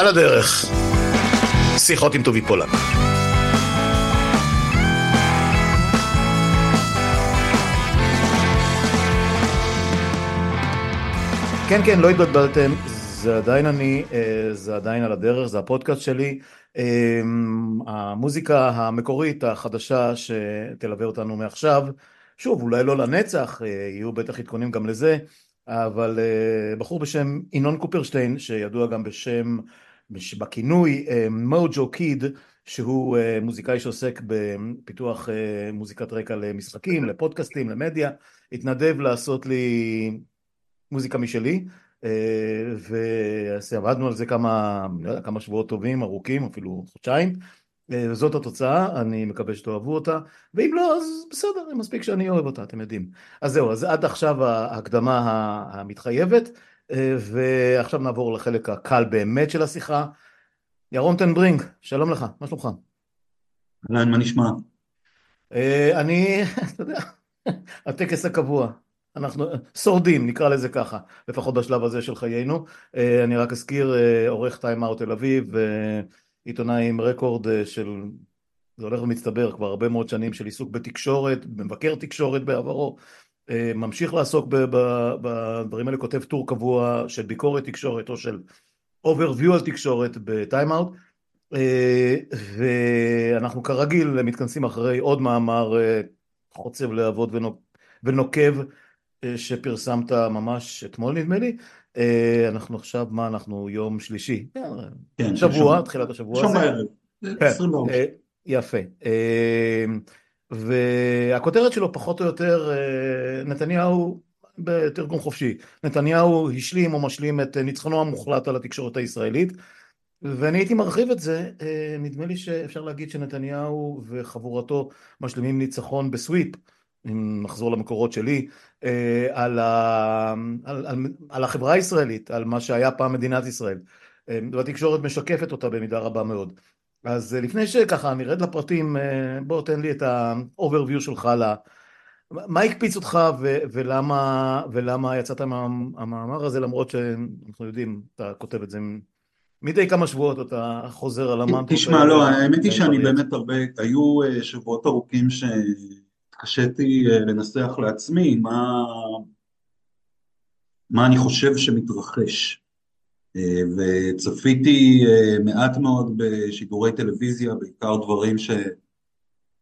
על הדרך. שיחות עם טובי פולק. כן, כן, לא התבלבלתם, זה עדיין אני, אה, זה עדיין על הדרך, זה הפודקאסט שלי. אה, המוזיקה המקורית החדשה שתלווה אותנו מעכשיו, שוב, אולי לא לנצח, אה, יהיו בטח עדכונים גם לזה, אבל בחור בשם ינון קופרשטיין, שידוע גם בשם, בכינוי מוג'ו קיד, שהוא מוזיקאי שעוסק בפיתוח מוזיקת רקע למשחקים, לפודקאסטים, למדיה, התנדב לעשות לי מוזיקה משלי, אה, ועבדנו על זה כמה, לא יודע, כמה שבועות טובים, ארוכים, אפילו חודשיים. אה, זאת התוצאה, אני מקווה שתאהבו אותה, ואם לא, אז בסדר, מספיק שאני אוהב אותה, אתם יודעים. אז זהו, אז עד עכשיו ההקדמה המתחייבת, אה, ועכשיו נעבור לחלק הקל באמת של השיחה. ירון טנברינג, שלום לך, מה שלומך? אהלן, מה נשמע? אני, אתה יודע, הטקס הקבוע, אנחנו שורדים, נקרא לזה ככה, לפחות בשלב הזה של חיינו. אה, אני רק אזכיר, אה, עורך טיים אאוט תל אביב, אה, עיתונאי עם רקורד של, זה הולך ומצטבר כבר הרבה מאוד שנים של עיסוק בתקשורת, מבקר תקשורת בעברו, ממשיך לעסוק בדברים האלה, כותב טור קבוע של ביקורת תקשורת או של overview על תקשורת בטיים אאוט. ואנחנו כרגיל מתכנסים אחרי עוד מאמר חוצב להבות ונוקב שפרסמת ממש אתמול נדמה לי, אה, אנחנו עכשיו, מה אנחנו, יום שלישי, כן, שבוע, תחילת השבוע. הזה, בערב, כן, אה, יפה, אה, והכותרת שלו פחות או יותר, נתניהו בתרגום חופשי, נתניהו השלים או משלים את ניצחונו המוחלט על התקשורת הישראלית ואני הייתי מרחיב את זה, נדמה לי שאפשר להגיד שנתניהו וחבורתו משלימים ניצחון בסוויפ אם נחזור למקורות שלי, אה, על, ה, על, על, על החברה הישראלית, על מה שהיה פעם מדינת ישראל. אה, והתקשורת משקפת אותה במידה רבה מאוד. אז אה, לפני שככה נרד לפרטים, בוא תן לי את ה-overview שלך ל... מה הקפיץ אותך ו- ולמה, ולמה יצאת מהמאמר הזה למרות שאנחנו יודעים, אתה כותב את זה מדי כמה שבועות אתה חוזר על המנטרות. תשמע, לא, האמת היא שאני באמת הרבה, היו שבועות ארוכים ש... התקשיתי אה, לנסח לעצמי מה, מה אני חושב שמתרחש. אה, וצפיתי אה, מעט מאוד בשידורי טלוויזיה, בעיקר דברים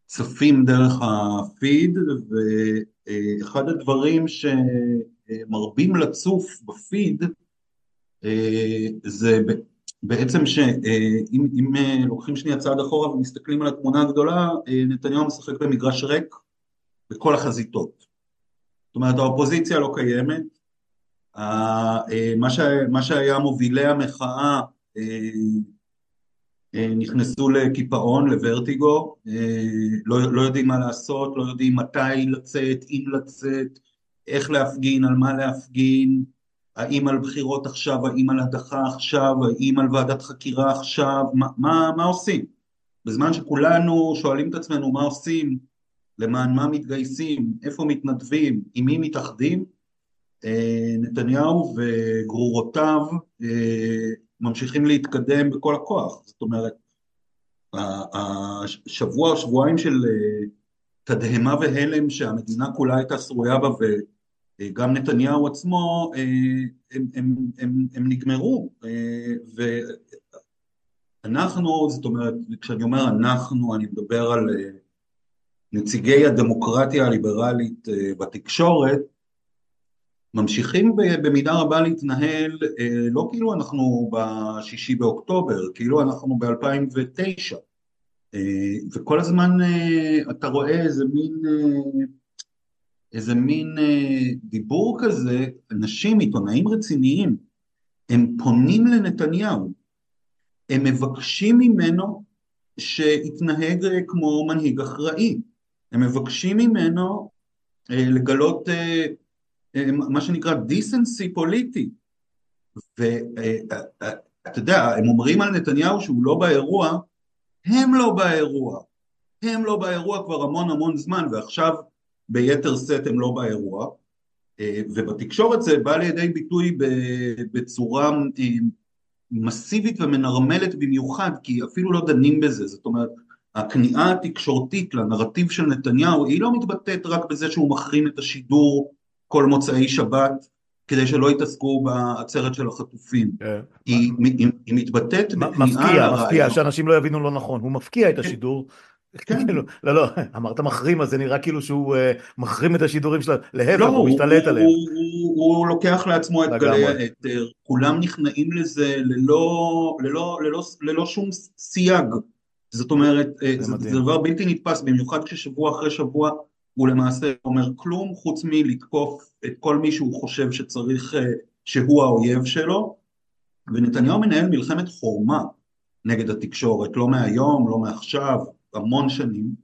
שצפים דרך הפיד, ואחד הדברים שמרבים לצוף בפיד זה בעצם שאם לוקחים שנייה צעד אחורה ומסתכלים על התמונה הגדולה, נתניהו משחק במגרש ריק, בכל החזיתות. זאת אומרת האופוזיציה לא קיימת, אה, מה שהיה מובילי המחאה אה, אה, נכנסו לקיפאון, לוורטיגו, לא, לא יודעים מה לעשות, לא יודעים מתי לצאת, אם לצאת, איך להפגין, על מה להפגין, האם על בחירות עכשיו, האם על הדחה עכשיו, האם על ועדת חקירה עכשיו, מה, מה, מה עושים? בזמן שכולנו שואלים את עצמנו מה עושים, למען מה מתגייסים, איפה מתנדבים, עם מי מתאחדים, נתניהו וגרורותיו אה, ממשיכים להתקדם בכל הכוח. זאת אומרת, השבוע או שבועיים של אה, תדהמה והלם שהמדינה כולה הייתה שרויה בה וגם נתניהו עצמו, הם, הם, הם, הם נגמרו. ואנחנו, זאת אומרת, כשאני אומר אנחנו, אני מדבר על נציגי הדמוקרטיה הליברלית אה, בתקשורת ממשיכים במידה רבה להתנהל אה, לא כאילו אנחנו בשישי באוקטובר, כאילו אנחנו ב-2009 אה, וכל הזמן אתה רואה איזה מין, איזה מין דיבור כזה, אנשים, עיתונאים רציניים, הם פונים לנתניהו, הם מבקשים ממנו שיתנהג כמו מנהיג אחראי, הם מבקשים ממנו אה, לגלות אה, אה, מה שנקרא דיסנסי פוליטי. ואתה יודע, הם אומרים על נתניהו שהוא לא באירוע, הם לא באירוע, הם לא באירוע כבר המון המון זמן ועכשיו ביתר שאת הם לא באירוע. ובתקשורת זה בא לידי ביטוי בצורה מסיבית ומנרמלת במיוחד, כי אפילו לא דנים בזה, זאת אומרת, הכניעה התקשורתית לנרטיב של נתניהו היא לא מתבטאת רק בזה שהוא מחרים את השידור כל מוצאי שבת כדי שלא יתעסקו בעצרת של החטופים. כן. היא, מתבטאת בכניעה... מפקיע, מפקיע, שאנשים לא יבינו לא נכון, הוא מפקיע את כן. השידור. כן. כאילו, לא, לא, אמרת מחרים, אז זה נראה כאילו שהוא אה, מחרים את השידורים שלו, להפך, לא, הוא משתלט עליהם. הוא לוקח לעצמו את גלי האתר, כולם נכנעים לזה ללא שום סייג. זאת אומרת, אה, זה, זה דבר בלתי נתפס, במיוחד כששבוע אחרי שבוע הוא למעשה אומר כלום חוץ מלתקוף את כל מי שהוא חושב שצריך, אה, שהוא האויב שלו, ונתניהו מנהל מלחמת חורמה נגד התקשורת, לא מהיום, לא מעכשיו, המון שנים,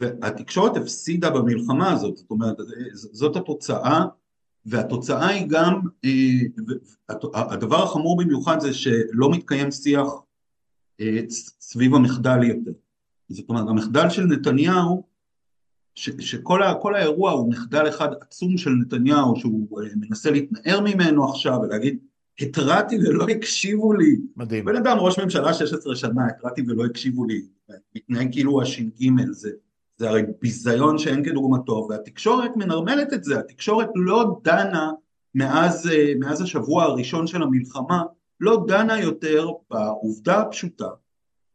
והתקשורת הפסידה במלחמה הזאת, זאת אומרת, זאת התוצאה, והתוצאה היא גם, אה, הדבר החמור במיוחד זה שלא מתקיים שיח סביב המחדל יותר. זאת אומרת, המחדל של נתניהו, ש, שכל האירוע הוא מחדל אחד עצום של נתניהו, שהוא אה, מנסה להתנער ממנו עכשיו ולהגיד, התרעתי ולא הקשיבו לי. מדהים. בן אדם ראש ממשלה 16 שנה, התרעתי ולא הקשיבו לי. מתנהג כאילו הש"ג, זה, זה הרי ביזיון שאין כדוגמתו, והתקשורת מנרמלת את זה, התקשורת לא דנה מאז, אה, מאז השבוע הראשון של המלחמה לא דנה יותר בעובדה הפשוטה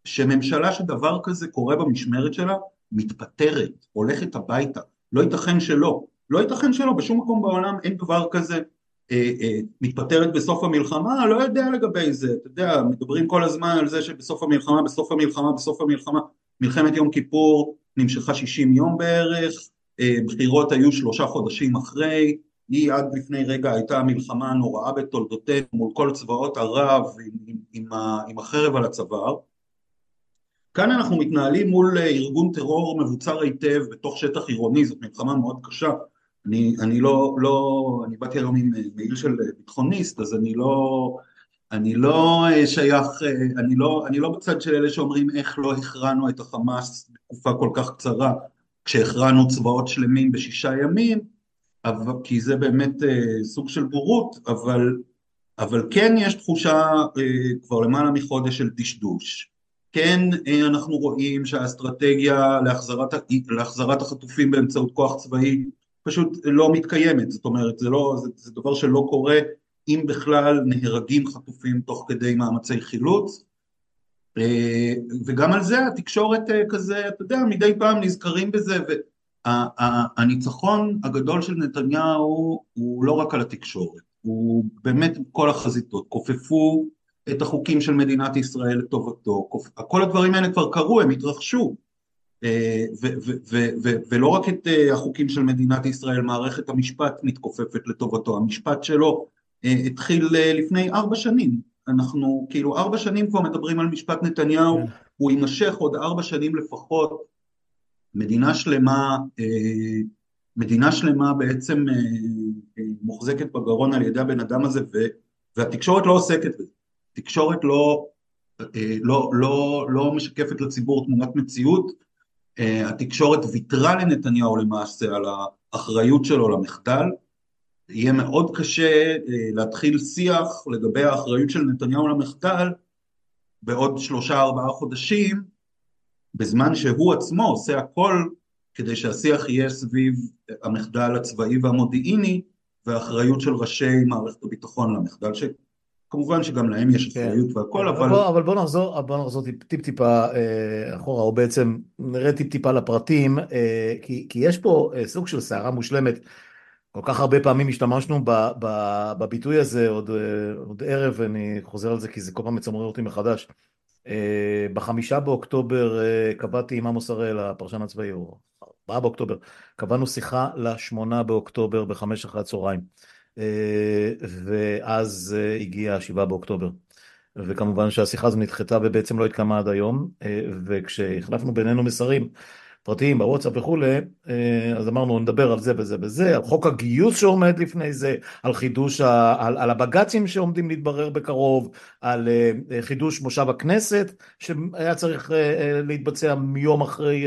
שממשלה שדבר כזה קורה במשמרת שלה מתפטרת, הולכת הביתה, לא ייתכן שלא, לא ייתכן שלא, בשום מקום בעולם אין דבר כזה אה, אה, מתפטרת בסוף המלחמה, לא יודע לגבי זה, אתה יודע, מדברים כל הזמן על זה שבסוף המלחמה, בסוף המלחמה, בסוף המלחמה, מלחמת יום כיפור נמשכה 60 יום בערך, אה, בחירות היו שלושה חודשים אחרי, היא עד לפני רגע הייתה המלחמה הנוראה בתולדותינו מול כל צבאות ערב עם, עם, עם, עם החרב על הצוואר. כאן אנחנו מתנהלים מול ארגון טרור מבוצר היטב בתוך שטח עירוני, זאת מלחמה מאוד קשה. אני, אני לא, לא, אני באתי היום עם מעיל של ביטחוניסט, אז אני לא, אני לא שייך, אני לא, אני לא בצד של אלה שאומרים איך לא הכרענו את החמאס בתקופה כל כך קצרה, כשהכרענו צבאות שלמים בשישה ימים, אבל, כי זה באמת אה, סוג של בורות, אבל, אבל כן יש תחושה אה, כבר למעלה מחודש של דשדוש. כן אה, אנחנו רואים שהאסטרטגיה להחזרת, להחזרת החטופים באמצעות כוח צבאי פשוט לא מתקיימת, זאת אומרת זה, לא, זה, זה דבר שלא קורה אם בכלל נהרגים חטופים תוך כדי מאמצי חילוץ. אה, וגם על זה התקשורת אה, כזה, אתה יודע, מדי פעם נזכרים בזה הניצחון הגדול של נתניהו הוא לא רק על התקשורת, הוא באמת כל החזיתות, כופפו את החוקים של מדינת ישראל לטובתו, כל הדברים האלה כבר קרו, הם התרחשו, אה, ולא רק את אה, החוקים של מדינת ישראל, מערכת המשפט מתכופפת לטובתו, המשפט שלו אה, התחיל לפני ארבע שנים, אנחנו כאילו ארבע שנים כבר מדברים על משפט נתניהו, כן. הוא יימשך עוד ארבע שנים לפחות, מדינה שלמה, מדינה שלמה בעצם מוחזקת בגרון על ידי הבן אדם הזה והתקשורת לא עוסקת בזה, תקשורת לא, לא, לא, לא משקפת לציבור תמונת מציאות, התקשורת ויתרה לנתניהו למעשה על האחריות שלו למחדל, יהיה מאוד קשה להתחיל שיח לגבי האחריות של נתניהו למחדל בעוד שלושה ארבעה חודשים בזמן שהוא עצמו עושה הכל כדי שהשיח יהיה סביב המחדל הצבאי והמודיעיני והאחריות של ראשי מערכת הביטחון למחדל שכמובן שגם להם יש כן. אחריות כן. והכל אבל... בוא, אבל בוא נחזור, בוא נחזור טיפ טיפה אה, אחורה או בעצם נראה טיפ טיפה לפרטים אה, כי, כי יש פה אה, סוג של סערה מושלמת כל כך הרבה פעמים השתמשנו ב, ב, בביטוי הזה עוד, עוד ערב ואני חוזר על זה כי זה כל פעם מצמרר אותי מחדש בחמישה באוקטובר קבעתי עם עמוס הראל, הפרשן הצבאי, או ארבעה באוקטובר, קבענו שיחה לשמונה באוקטובר בחמש אחרי הצהריים. אה, ואז הגיע השבעה באוקטובר. וכמובן שהשיחה הזו נדחתה ובעצם לא התקיימה עד היום, וכשהחלפנו בינינו מסרים פרטיים בוואטסאפ וכולי, אה, אז אמרנו נדבר על זה וזה וזה, על חוק הגיוס שעומד לפני זה, על חידוש, על, על הבג"צים שעומדים להתברר בקרוב, על אה, חידוש מושב הכנסת שהיה צריך אה, להתבצע מיום אחרי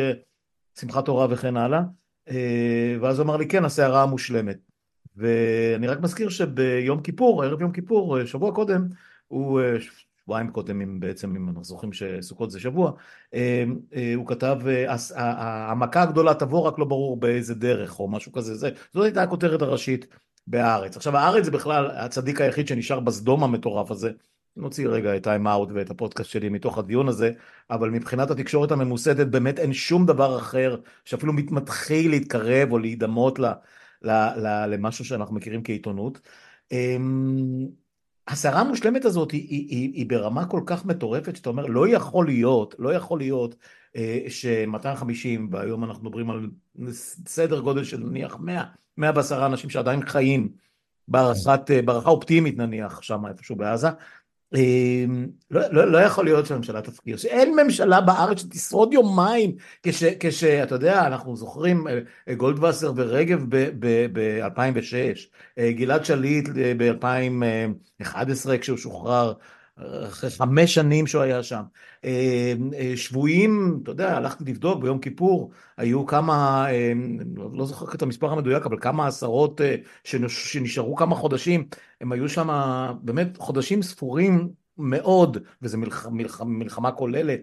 שמחת תורה וכן הלאה, ואז הוא אמר לי כן הסערה המושלמת. ואני רק מזכיר שביום כיפור, ערב יום כיפור, שבוע קודם, הוא שבועיים קודם בעצם, אם אנחנו זוכרים שסוכות זה שבוע, הוא כתב, המכה הגדולה תבוא רק לא ברור באיזה דרך או משהו כזה, זה, זאת הייתה הכותרת הראשית בהארץ. עכשיו הארץ זה בכלל הצדיק היחיד שנשאר בסדום המטורף הזה, נוציא רגע את טיים אאוט ואת הפודקאסט שלי מתוך הדיון הזה, אבל מבחינת התקשורת הממוסדת באמת אין שום דבר אחר שאפילו מתחיל להתקרב או להידמות ל, ל, ל, למשהו שאנחנו מכירים כעיתונות. אמ, הסערה המושלמת הזאת היא, היא, היא, היא ברמה כל כך מטורפת שאתה אומר לא יכול להיות, לא יכול להיות אה, ש-250 והיום אנחנו מדברים על סדר גודל של נניח 100, 100 בעשרה אנשים שעדיין חיים אה, בהערכה אופטימית נניח שם איפשהו בעזה, לא, לא, לא יכול להיות שהממשלה תפקיר, שאין ממשלה בארץ שתשרוד יומיים כש, כשאתה יודע, אנחנו זוכרים אה, גולדווסר ורגב ב-2006, אה, גלעד שליט אה, ב-2011 כשהוא שוחרר, אחרי חמש שנים שהוא היה שם. אה, אה, שבויים, אתה יודע, הלכתי לבדוק ביום כיפור, היו כמה, אה, לא זוכר את המספר המדויק, אבל כמה עשרות שנשארו כמה חודשים, הם היו שם באמת חודשים ספורים מאוד, וזו מלח, מלח, מלחמה כוללת.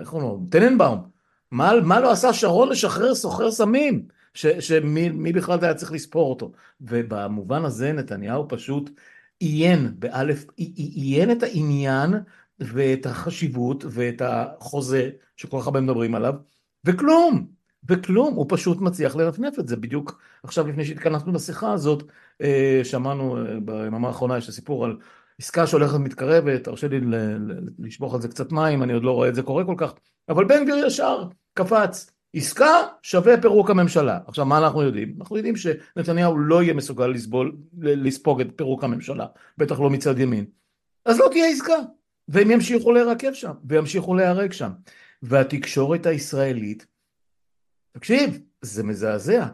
איך קוראים לו? טננבאום. מה, מה לא עשה שרון לשחרר סוחר סמים? שמי בכלל היה צריך לספור אותו? ובמובן הזה נתניהו פשוט עיין, באלף, עיין את העניין ואת החשיבות ואת החוזה שכל כך הרבה מדברים עליו, וכלום, וכלום, הוא פשוט מצליח לנפנף את זה. בדיוק עכשיו לפני שהתכנסנו לשיחה הזאת, אה, שמענו אה, ביממה האחרונה יש סיפור על עסקה שהולכת ומתקרבת, תרשה לי לשפוך על זה קצת מים, אני עוד לא רואה את זה קורה כל כך, אבל בן גביר ישר קפץ. עסקה שווה פירוק הממשלה. עכשיו מה אנחנו יודעים? אנחנו יודעים שנתניהו לא יהיה מסוגל לסבול, לספוג את פירוק הממשלה, בטח לא מצד ימין. אז לא תהיה עסקה, והם ימשיכו להירקב שם, וימשיכו להיהרג שם. והתקשורת הישראלית, תקשיב, זה מזעזע.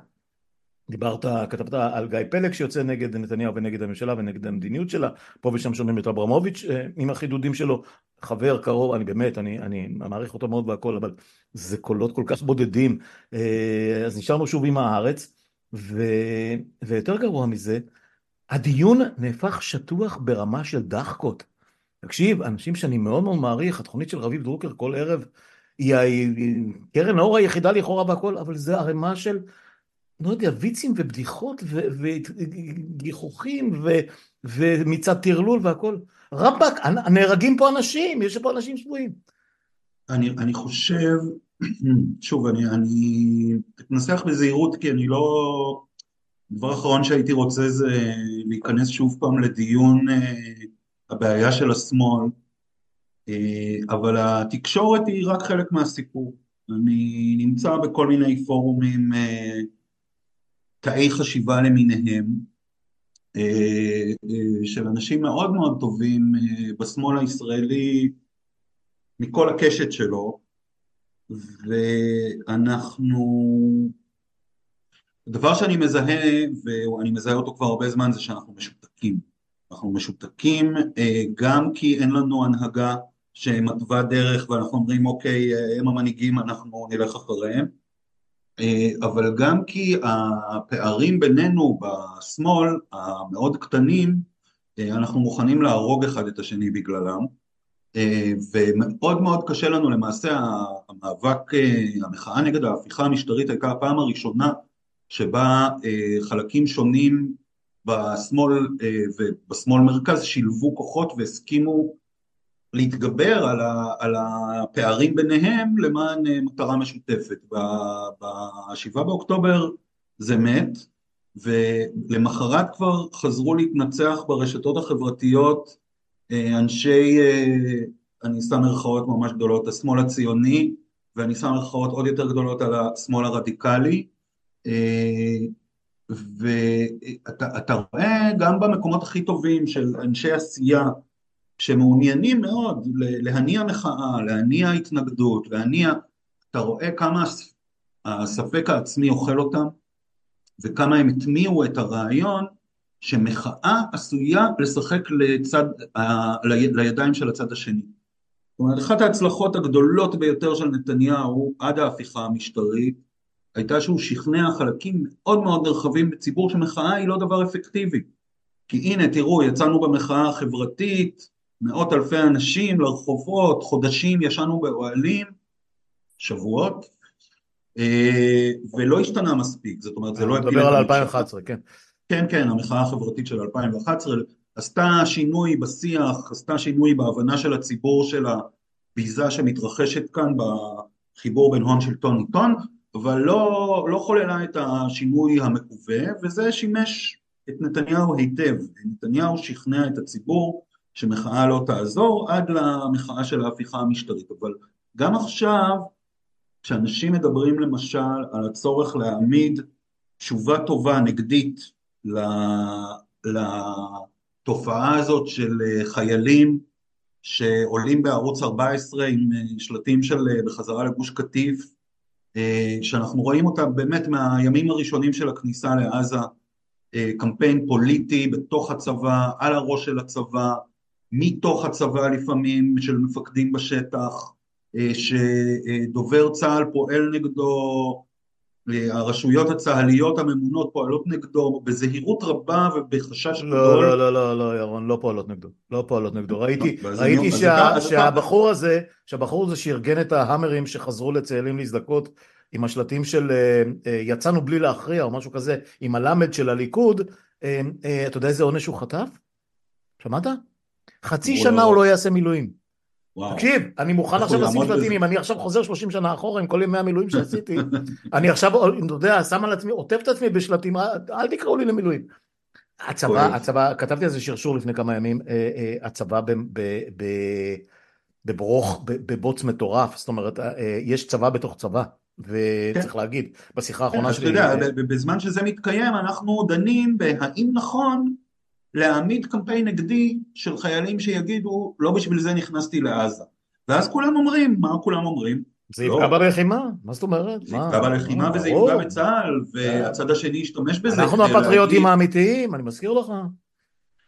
דיברת, כתבת על גיא פלג שיוצא נגד נתניהו ונגד הממשלה ונגד המדיניות שלה, פה ושם שומעים את אברמוביץ' אה, עם החידודים שלו, חבר קרוב, אני באמת, אני, אני מעריך אותו מאוד והכל, אבל זה קולות כל כך בודדים, אה, אז נשארנו שוב עם הארץ, ו, ויותר גרוע מזה, הדיון נהפך שטוח ברמה של דחקות. תקשיב, אנשים שאני מאוד מאוד מעריך, התוכנית של רביב דרוקר כל ערב, היא קרן האור היחידה לכאורה והכל, אבל זה ערימה של לא יודע, ויצים ובדיחות וגיחוכים ומצד טרלול והכל. רבאק, נהרגים פה אנשים, יש פה אנשים שבויים. אני, אני חושב, שוב, אני, אני אתנסח בזהירות כי אני לא... הדבר האחרון שהייתי רוצה זה להיכנס שוב פעם לדיון אה, הבעיה של השמאל, אה, אבל התקשורת היא רק חלק מהסיפור. אני נמצא בכל מיני פורומים אה, תאי חשיבה למיניהם אה, אה, של אנשים מאוד מאוד טובים אה, בשמאל הישראלי מכל הקשת שלו ואנחנו הדבר שאני מזהה ואני מזהה אותו כבר הרבה זמן זה שאנחנו משותקים. אנחנו משותקים גם כי אין לנו הנהגה שמתווה דרך ואנחנו אומרים אוקיי הם המנהיגים אנחנו נלך אחריהם אבל גם כי הפערים בינינו בשמאל המאוד קטנים, אה, אנחנו מוכנים להרוג אחד את השני בגללם, אה, ומאוד מאוד קשה לנו. למעשה, המאבק, המחאה נגד ההפיכה המשטרית הייתה הפעם הראשונה שבה חלקים שונים בשמאל ובשמאל מרכז שילבו כוחות והסכימו להתגבר על, ה, על הפערים ביניהם למען אה, מטרה משותפת. ב-7 באוקטובר זה מת, ולמחרת כבר חזרו להתנצח ברשתות החברתיות אה, אנשי, אה, אני שם מרכאות ממש גדולות, השמאל הציוני, ואני שם מרכאות עוד יותר גדולות על השמאל הרדיקלי, ואתה רואה גם במקומות הכי טובים של אנשי עשייה, שמעוניינים מאוד להניע מחאה, להניע התנגדות, להניע, אתה רואה כמה הספק העצמי אוכל אותם וכמה הם הטמיעו את הרעיון שמחאה עשויה לשחק לצד, לידיים של הצד השני. זאת אומרת, אחת ההצלחות הגדולות ביותר של נתניהו עד ההפיכה המשטרית הייתה שהוא שכנע חלקים מאוד מאוד נרחבים בציבור שמחאה היא לא דבר אפקטיבי. כי הנה תראו יצאנו במחאה החברתית, מאות אלפי אנשים לרחובות, חודשים ישנו באוהלים, שבועות, אה, ולא השתנה מספיק, זאת אומרת זה לא הפיל... מדבר על 2011, כן. כן, כן, המחאה החברתית של 2011 עשתה שינוי בשיח, עשתה שינוי בהבנה של הציבור של הביזה שמתרחשת כאן בחיבור בין הון שלטון עיתון, אבל לא, לא חוללה את השינוי המקווה, וזה שימש את נתניהו היטב. נתניהו שכנע את הציבור שמחאה לא תעזור עד למחאה של ההפיכה המשטרית. אבל גם עכשיו, כשאנשים מדברים למשל על הצורך להעמיד תשובה טובה נגדית לתופעה הזאת של חיילים שעולים בערוץ 14 עם שלטים של בחזרה לגוש קטיף אה, שאנחנו רואים אותה באמת מהימים הראשונים של הכניסה לעזה, אה, קמפיין פוליטי בתוך הצבא, על הראש של הצבא, מתוך הצבא לפעמים, של מפקדים בשטח, אה, שדובר צה"ל פועל נגדו, הרשויות הצה"ליות הממונות פועלות נגדו בזהירות רבה ובחשש לא, גדול. לא, לא, לא, לא, ירון, לא פועלות נגדו, לא פועלות נגדו. ראיתי, ראיתי שה, שהבחור הזה, שהבחור הזה שארגן את ההאמרים שחזרו לצאלים להזדכות עם השלטים של אה, אה, יצאנו בלי להכריע או משהו כזה, עם הלמד של הליכוד, אה, אתה יודע איזה עונש הוא חטף? שמעת? חצי שנה הוא לא יעשה מילואים. וואו. תקשיב, אני מוכן עכשיו לשים שלטים, אם אני עכשיו חוזר 30 שנה אחורה עם כל ימי המילואים שעשיתי, אני עכשיו, אתה יודע, שם על עצמי, עוטף את עצמי בשלטים, אל תקראו לי למילואים. הצבא, הצבא, כתבתי על זה שרשור לפני כמה ימים, אה, אה, הצבא בברוך, בבוץ מטורף, זאת אומרת, אה, יש צבא בתוך צבא. וצריך כן. להגיד, בשיחה האחרונה שלי... אתה יודע, בזמן שזה מתקיים אנחנו דנים בהאם נכון להעמיד קמפיין נגדי של חיילים שיגידו לא בשביל זה נכנסתי לעזה ואז כולם אומרים, מה כולם אומרים? זה יפגע לא. בלחימה, מה זאת אומרת? זה יפגע בלחימה וזה יפגע בצה"ל והצד השני ישתמש בזה אנחנו הפטריוטים האמיתיים, אני מזכיר לך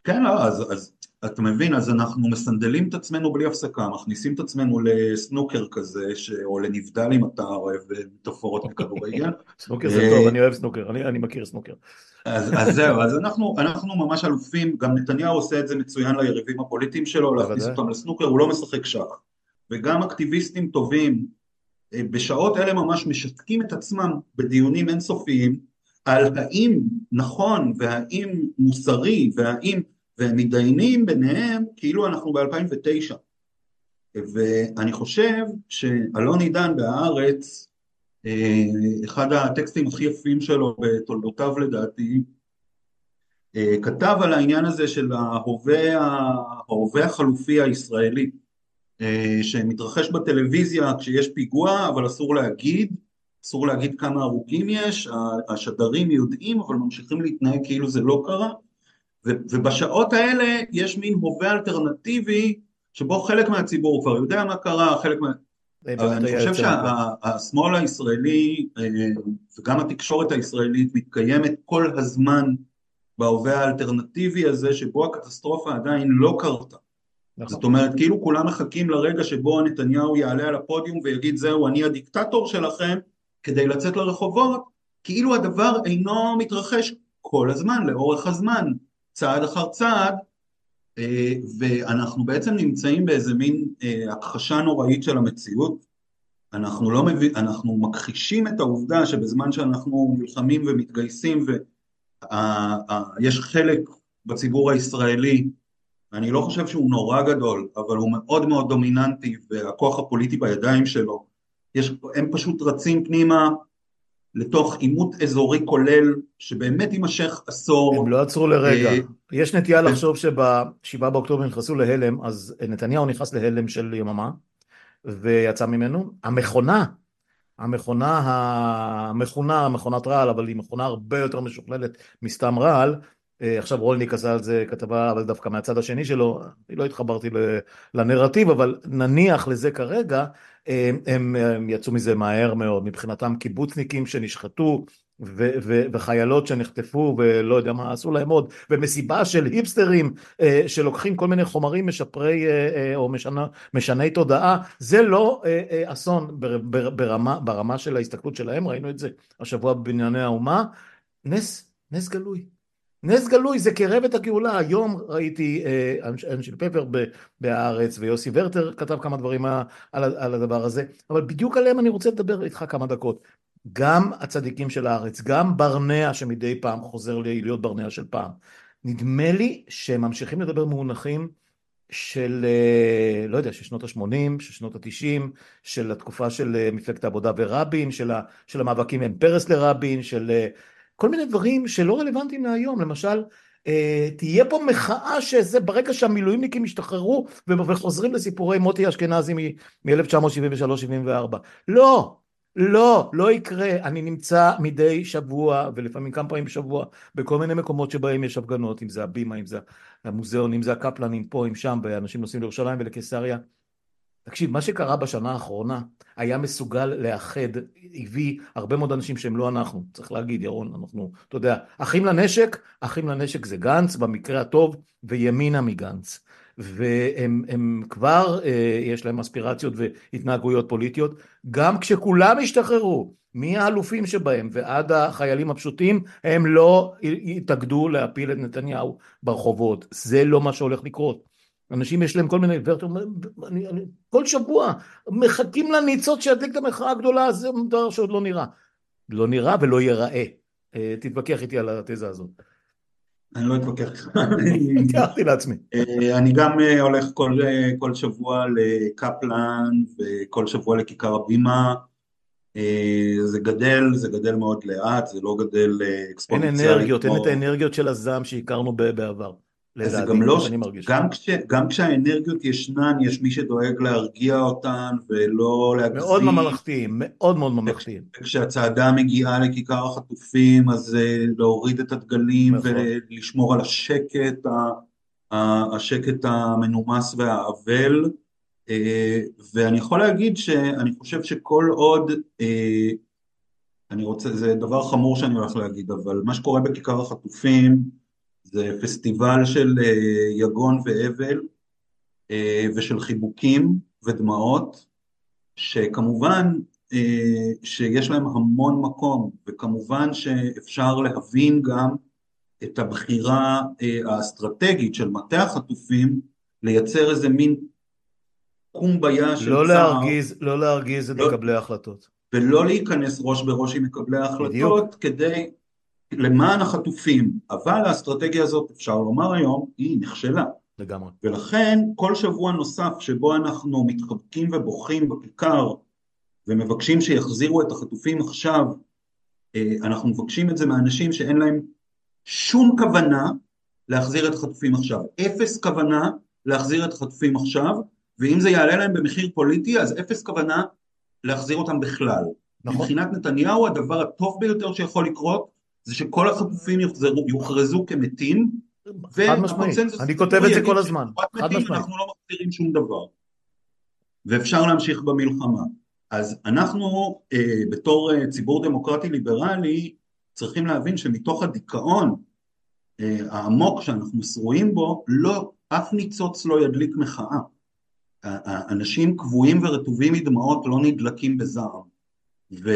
כן, לא, אז, אז אתה מבין, אז אנחנו מסנדלים את עצמנו בלי הפסקה, מכניסים את עצמנו לסנוקר כזה, ש... או לנבדל אם אתה אוהב מטאפורות מכדורגל. סנוקר זה טוב, אני אוהב סנוקר, אני, אני מכיר סנוקר. אז, אז זהו, אז אנחנו, אנחנו ממש אלופים, גם נתניהו עושה את זה מצוין ליריבים הפוליטיים שלו, להכניס אותם לסנוקר, הוא לא משחק שח. וגם אקטיביסטים טובים, אה, בשעות אלה ממש משתקים את עצמם בדיונים אינסופיים, על האם נכון והאם מוסרי והאם והם מתדיינים ביניהם כאילו אנחנו ב-2009 ואני חושב שאלון עידן בהארץ אה, אחד הטקסטים הכי יפים שלו בתולדותיו לדעתי אה, כתב על העניין הזה של ההווה, ההווה החלופי הישראלי אה, שמתרחש בטלוויזיה כשיש פיגוע אבל אסור להגיד אסור להגיד כמה הרוגים יש, השדרים יודעים אבל ממשיכים להתנהג כאילו זה לא קרה ובשעות האלה יש מין הווה אלטרנטיבי שבו חלק מהציבור כבר יודע מה קרה, חלק מה... אבל אני חושב שהשמאל הישראלי אה, וגם התקשורת הישראלית מתקיימת כל הזמן בהווה האלטרנטיבי הזה שבו הקטסטרופה עדיין לא קרתה. נכון. זאת אומרת, כאילו כולם מחכים לרגע שבו נתניהו יעלה על הפודיום ויגיד זהו, אני הדיקטטור שלכם כדי לצאת לרחובות, כאילו הדבר אינו מתרחש כל הזמן, לאורך הזמן. צעד אחר צעד, אה, ואנחנו בעצם נמצאים באיזה מין אה, הכחשה נוראית של המציאות. אנחנו לא מבין, אנחנו מכחישים את העובדה שבזמן שאנחנו נלחמים ומתגייסים ויש חלק בציבור הישראלי, אני לא חושב שהוא נורא גדול, אבל הוא מאוד מאוד דומיננטי והכוח הפוליטי בידיים שלו, יש, הם פשוט רצים פנימה לתוך עימות אזורי כולל שבאמת יימשך עשור. הם לא עצרו לרגע. אה, יש נטייה לחשוב שבשבעה באוקטובר נכנסו להלם, אז נתניהו נכנס להלם של יממה ויצא ממנו. המכונה, המכונה המכונה מכונת רעל, אבל היא מכונה הרבה יותר משוכללת מסתם רעל, אה, עכשיו רולניק עשה על זה כתבה, אבל דווקא מהצד השני שלו, אני לא התחברתי לנרטיב, אבל נניח לזה כרגע, הם, הם יצאו מזה מהר מאוד, מבחינתם קיבוצניקים שנשחטו, ו- ו- וחיילות שנחטפו ולא יודע מה עשו להם עוד ומסיבה של היפסטרים אה, שלוקחים כל מיני חומרים משפרי אה, אה, או משנה, משני תודעה זה לא אה, אה, אסון בר, בר, ברמה, ברמה של ההסתכלות שלהם ראינו את זה השבוע בבנייני האומה. נס נס גלוי נס גלוי זה קרב את הגאולה, היום ראיתי אה, אנשל פפר בהארץ ויוסי ורטר כתב כמה דברים על, על הדבר הזה, אבל בדיוק עליהם אני רוצה לדבר איתך כמה דקות. גם הצדיקים של הארץ, גם ברנע שמדי פעם חוזר להיות ברנע של פעם, נדמה לי שהם ממשיכים לדבר מונחים של, אה, לא יודע, של שנות ה-80, של שנות ה-90, של התקופה של אה, מפלגת העבודה ורבין, של, ה, של המאבקים בין פרס לרבין, של כל מיני דברים שלא רלוונטיים להיום, למשל, תהיה פה מחאה שזה ברגע שהמילואימניקים ישתחררו וחוזרים לסיפורי מוטי אשכנזי מ-1973-74. לא, לא, לא יקרה. אני נמצא מדי שבוע, ולפעמים כמה פעמים בשבוע, בכל מיני מקומות שבהם יש הפגנות, אם זה הבימה, אם זה המוזיאון, אם זה הקפלנים, פה, אם שם, ואנשים נוסעים לירושלים ולקיסריה. תקשיב, מה שקרה בשנה האחרונה היה מסוגל לאחד, הביא הרבה מאוד אנשים שהם לא אנחנו, צריך להגיד, ירון, אנחנו, אתה יודע, אחים לנשק, אחים לנשק זה גנץ, במקרה הטוב, וימינה מגנץ. והם כבר, אה, יש להם אספירציות והתנהגויות פוליטיות, גם כשכולם השתחררו, מהאלופים שבהם ועד החיילים הפשוטים, הם לא יתאגדו להפיל את נתניהו ברחובות. זה לא מה שהולך לקרות. אנשים יש להם כל מיני, אני, אני, כל שבוע מחכים לניצוץ שידליק את המחאה הגדולה, זה דבר שעוד לא נראה. לא נראה ולא ייראה. אה, תתווכח איתי על התזה הזאת. אני לא אתווכח איתך. תיארתי לעצמי. אה, אני גם אה, הולך כל, כל שבוע לקפלן וכל שבוע לכיכר הבימה. זה גדל, זה גדל מאוד לאט, זה לא גדל אקספוננציאלי. אין אנרגיות, אין את האנרגיות של הזעם שהכרנו בעבר. לדעתי, גם לא, שאני מרגיש. גם, כש, גם כשהאנרגיות ישנן, יש מי שדואג להרגיע אותן ולא להגזים. מאוד ממלכתיים, מאוד מאוד ממלכתיים. וכשהצעדה מגיעה לכיכר החטופים, אז uh, להוריד את הדגלים נכון. ולשמור על השקט, השקט המנומס והאבל. Uh, ואני יכול להגיד שאני חושב שכל עוד, uh, אני רוצה, זה דבר חמור שאני הולך להגיד, אבל מה שקורה בכיכר החטופים, זה פסטיבל של אה, יגון ואבל אה, ושל חיבוקים ודמעות, שכמובן אה, שיש להם המון מקום, וכמובן שאפשר להבין גם את הבחירה האסטרטגית של מטה החטופים לייצר איזה מין קומביה של לא צער. להרגיז, לא להרגיז את לא, מקבלי ההחלטות. ולא להיכנס ראש בראש עם מקבלי ההחלטות, בדיוק. כדי למען החטופים, אבל האסטרטגיה הזאת, אפשר לומר היום, היא נכשלה. לגמרי. ולכן כל שבוע נוסף שבו אנחנו מתחבקים ובוכים בכיכר ומבקשים שיחזירו את החטופים עכשיו, אה, אנחנו מבקשים את זה מאנשים שאין להם שום כוונה להחזיר את החטופים עכשיו. אפס כוונה להחזיר את החטופים עכשיו, ואם זה יעלה להם במחיר פוליטי, אז אפס כוונה להחזיר אותם בכלל. נכון. מבחינת נתניהו הדבר הטוב ביותר שיכול לקרות זה שכל החטופים יוכרזו כמתים, חד משמעית, אני כותב את זה כל הזמן, חד משמעית. אנחנו לא מחזירים שום דבר, ואפשר להמשיך במלחמה. אז אנחנו אה, בתור אה, ציבור דמוקרטי ליברלי צריכים להבין שמתוך הדיכאון אה, העמוק שאנחנו שרויים בו, לא, אף ניצוץ לא ידליק מחאה. אנשים קבועים ורטובים מדמעות לא נדלקים בזעם. ו...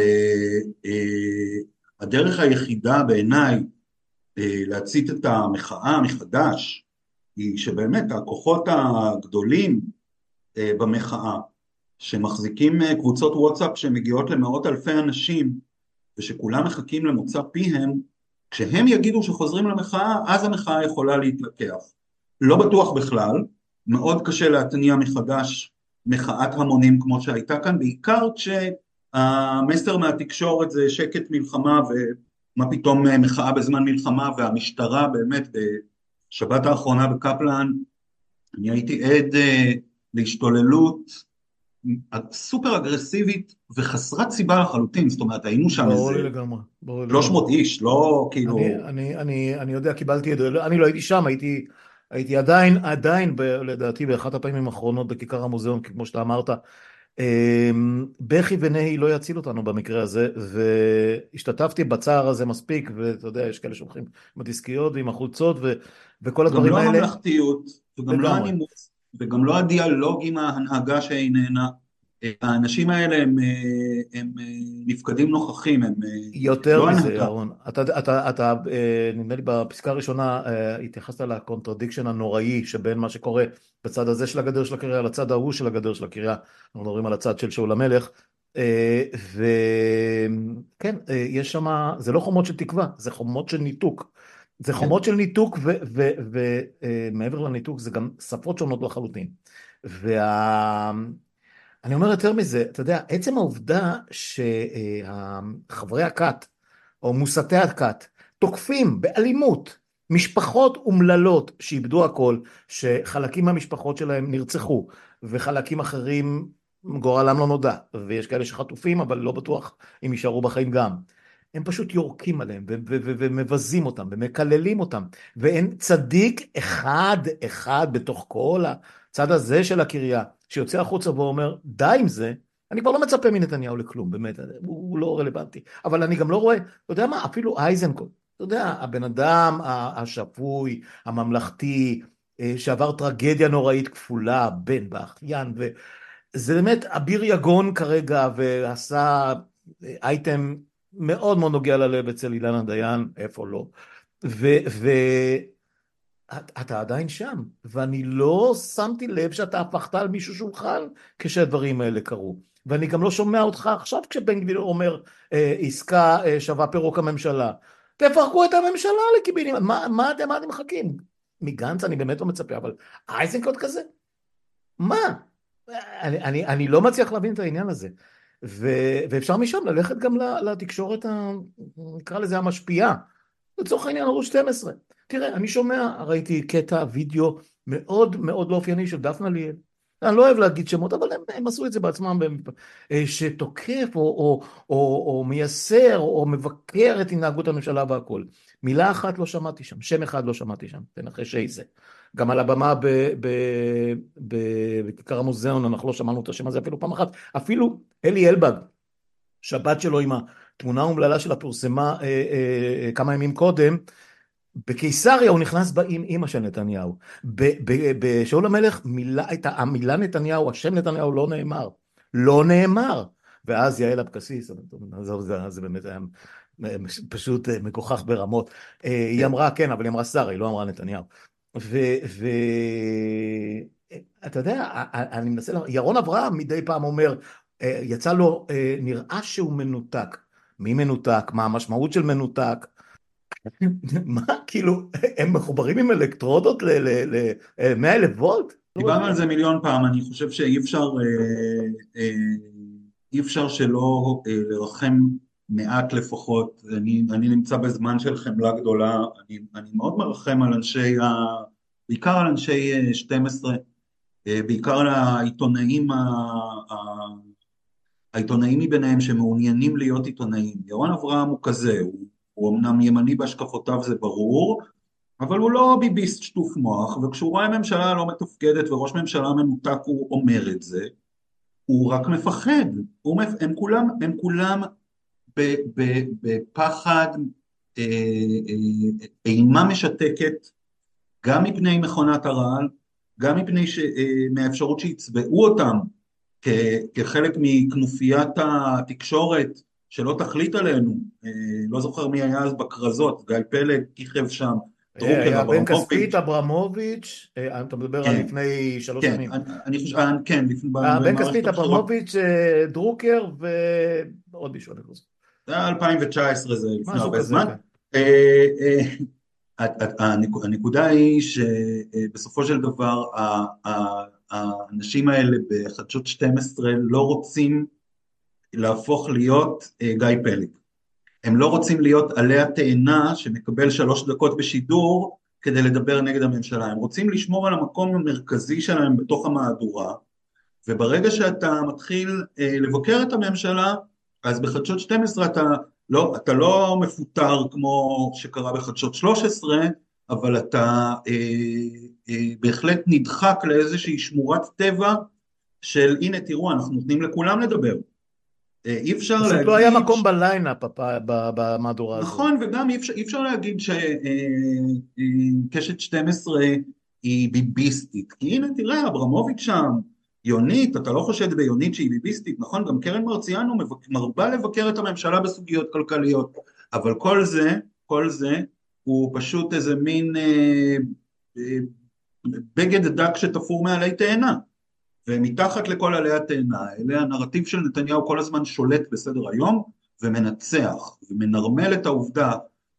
אה, הדרך היחידה בעיניי אה, להצית את המחאה מחדש היא שבאמת הכוחות הגדולים אה, במחאה שמחזיקים אה, קבוצות וואטסאפ שמגיעות למאות אלפי אנשים ושכולם מחכים למוצא פיהם כשהם יגידו שחוזרים למחאה אז המחאה יכולה להתלקח. לא בטוח בכלל מאוד קשה להתניע מחדש מחאת המונים כמו שהייתה כאן בעיקר כש... המסר מהתקשורת זה שקט מלחמה ומה פתאום מחאה בזמן מלחמה והמשטרה באמת בשבת האחרונה בקפלן אני הייתי עד אה, להשתוללות סופר אגרסיבית וחסרת סיבה לחלוטין, זאת אומרת היינו שם איזה... לגמרי, ברור לגמרי. 300 איש, לא כאילו... אני, אני, אני, אני יודע, קיבלתי את זה, אני לא הייתי שם, הייתי, הייתי עדיין, עדיין, ב, לדעתי באחת הפעמים האחרונות בכיכר המוזיאון, כמו שאתה אמרת, אמ, בכי ונהי לא יציל אותנו במקרה הזה, והשתתפתי בצער הזה מספיק, ואתה יודע, יש כאלה שהולכים עם הדיסקיות ועם החולצות ו, וכל הדברים האלה. גם לא הממלכתיות, וגם לא הנימוס, וגם לא הדיאלוג עם ההנהגה שאיננה, האנשים האלה הם, הם נפקדים נוכחים, הם יותר לא מזה. ירון. אתה, אתה, אתה, אה, נדמה לי בפסקה הראשונה אה, התייחסת ל contradiction הנוראי שבין מה שקורה בצד הזה של הגדר של הקריה לצד ההוא של הגדר של הקריה. אנחנו מדברים על הצד של שאול המלך. אה, וכן, יש שם, זה לא חומות של תקווה, זה חומות של ניתוק. זה חומות של ניתוק, ומעבר לניתוק זה גם שפות שונות לחלוטין. וה... אני אומר יותר מזה, אתה יודע, עצם העובדה שחברי הכת, או מוסתי הכת, תוקפים באלימות משפחות אומללות שאיבדו הכל, שחלקים מהמשפחות שלהם נרצחו, וחלקים אחרים גורלם לא נודע, ויש כאלה שחטופים אבל לא בטוח אם יישארו בחיים גם. הם פשוט יורקים עליהם ומבזים אותם ומקללים אותם, ואין צדיק אחד אחד בתוך כל הצד הזה של הקריה שיוצא החוצה ואומר די עם זה, אני כבר לא מצפה מנתניהו לכלום, באמת, הוא לא רלוונטי. אבל אני גם לא רואה, אתה יודע מה, אפילו אייזנקוט, אתה יודע, הבן אדם השפוי, הממלכתי, אה, שעבר טרגדיה נוראית כפולה, בן באחיין, וזה באמת אביר יגון כרגע, ועשה אייטם מאוד מאוד נוגע ללב אצל אילנה דיין, איפה לא. ו... ו... אתה עדיין שם, ואני לא שמתי לב שאתה הפכת על מישהו שולחן כשהדברים האלה קרו. ואני גם לא שומע אותך עכשיו כשבן גביר אומר אה, עסקה אה, שווה פירוק הממשלה. תפרקו את הממשלה לקיבינים, מה, מה, מה אתם מחכים? מגנץ אני באמת לא מצפה, אבל אייזנקוט כזה? מה? אני, אני, אני לא מצליח להבין את העניין הזה. ו, ואפשר משם ללכת גם לתקשורת, ה, נקרא לזה המשפיעה. לצורך העניין ערוץ 12. תראה, אני שומע, ראיתי קטע וידאו מאוד מאוד לא אופייני של דפנה ליאל. אני לא אוהב להגיד שמות, אבל הם, הם עשו את זה בעצמם, אה, שתוקף או, או, או, או מייסר או מבקר את התנהגות הממשלה והכל. מילה אחת לא שמעתי שם, שם אחד לא שמעתי שם, תנחש איזה. גם על הבמה בכיכר המוזיאון אנחנו לא שמענו את השם הזה אפילו פעם אחת. אפילו אלי אלבג, שהבת שלו עם התמונה האומללה שלה פורסמה אה, אה, אה, כמה ימים קודם, בקיסריה הוא נכנס בה עם אימא של נתניהו. בשאול המלך מילה, הייתה, המילה נתניהו, השם נתניהו לא נאמר. לא נאמר. ואז יעל אבקסיס, עזוב, זה, זה באמת היה פשוט אה, מגוחך ברמות. אה, היא אמרה, כן, אבל היא אמרה שרה, היא לא אמרה נתניהו. ואתה יודע, אני מנסה, ירון אברהם מדי פעם אומר, אה, יצא לו, נראה שהוא מנותק. מי מנותק? מה המשמעות של מנותק? מה, כאילו, הם מחוברים עם אלקטרודות ל-100 אלף וולט? דיברנו על זה מיליון פעם, אני חושב שאי אפשר, אה, אה, אי אפשר שלא אה, לרחם מעט לפחות, אני, אני נמצא בזמן של חמלה גדולה, אני, אני מאוד מרחם על אנשי, ה, בעיקר על אנשי 12, בעיקר על העיתונאים, העיתונאים מביניהם שמעוניינים להיות עיתונאים. ירון אברהם הוא כזה, הוא הוא אמנם ימני בהשקפותיו זה ברור, אבל הוא לא ביביסט שטוף מוח, וכשהוא רואה ממשלה לא מתפקדת וראש ממשלה מנותק הוא אומר את זה, הוא רק מפחד, הוא מפ... הם כולם, הם כולם בפחד, אה, אה, אימה משתקת, גם מפני מכונת הרעל, גם מפני ש... אה, מהאפשרות שיצבעו אותם כחלק מכנופיית התקשורת שלא תחליט עלינו, אה, לא זוכר מי היה אז בכרזות, גיא פלג כיכב שם, דרוקר, היה בן כספית, אברמוביץ', אה, אתה מדבר על כן. לפני שלוש כן, שנים. אני חושב, כן. בן כספית, אברמוביץ', אה, דרוקר ועוד מישהו, אני חושב. זה היה 2019, זה לפני הרבה זמן. כן. הנקודה היא שבסופו של דבר האנשים האלה בחדשות 12 לא רוצים להפוך להיות אה, גיא פלג. הם לא רוצים להיות עלי התאנה שמקבל שלוש דקות בשידור כדי לדבר נגד הממשלה, הם רוצים לשמור על המקום המרכזי שלהם בתוך המהדורה, וברגע שאתה מתחיל אה, לבקר את הממשלה, אז בחדשות 12 אתה לא, אתה לא מפוטר כמו שקרה בחדשות 13, אבל אתה אה, אה, בהחלט נדחק לאיזושהי שמורת טבע של הנה תראו אנחנו נותנים לכולם לדבר אי אפשר להגיד... פשוט לא היה מקום בליינאפ במהדורה הזאת. נכון, וגם אי אפשר, אי אפשר להגיד שקשת אה, אה, 12 היא ביביסטית, כי הנה תראה, אברמוביץ' שם, יונית, אתה לא חושד ביונית שהיא ביביסטית, נכון? גם קרן מרציאנו מרבה לבקר את הממשלה בסוגיות כלכליות, אבל כל זה, כל זה הוא פשוט איזה מין אה, אה, בגד דק שתפור מעלי תאנה. ומתחת לכל עלי התאנה האלה הנרטיב של נתניהו כל הזמן שולט בסדר היום ומנצח ומנרמל את העובדה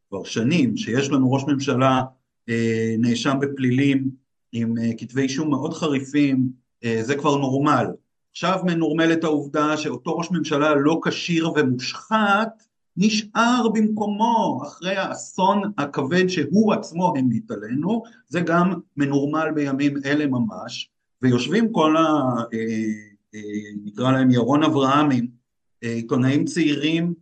כבר שנים שיש לנו ראש ממשלה אה, נאשם בפלילים עם אה, כתבי אישום מאוד חריפים, אה, זה כבר נורמל. עכשיו מנורמל את העובדה שאותו ראש ממשלה לא כשיר ומושחת נשאר במקומו אחרי האסון הכבד שהוא עצמו המיט עלינו, זה גם מנורמל בימים אלה ממש, ויושבים כל ה... נקרא להם ירון אברהמים, עיתונאים צעירים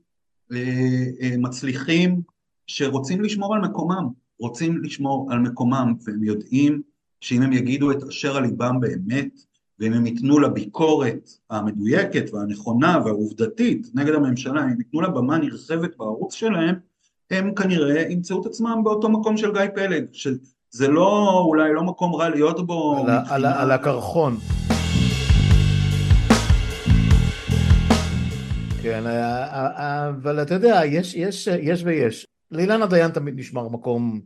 מצליחים שרוצים לשמור על מקומם, רוצים לשמור על מקומם, והם יודעים שאם הם יגידו את אשר על ליבם באמת, ואם הם ייתנו לביקורת המדויקת והנכונה והעובדתית נגד הממשלה, אם ייתנו לה במה נרחבת בערוץ שלהם, הם כנראה ימצאו את עצמם באותו מקום של גיא פלג, שזה לא, אולי לא מקום רע להיות בו. על, מבחינה... על, על הקרחון. כן, אה, אה, אה, אבל אתה יודע, יש, יש, יש ויש. לאילנה דיין תמיד נשמר מקום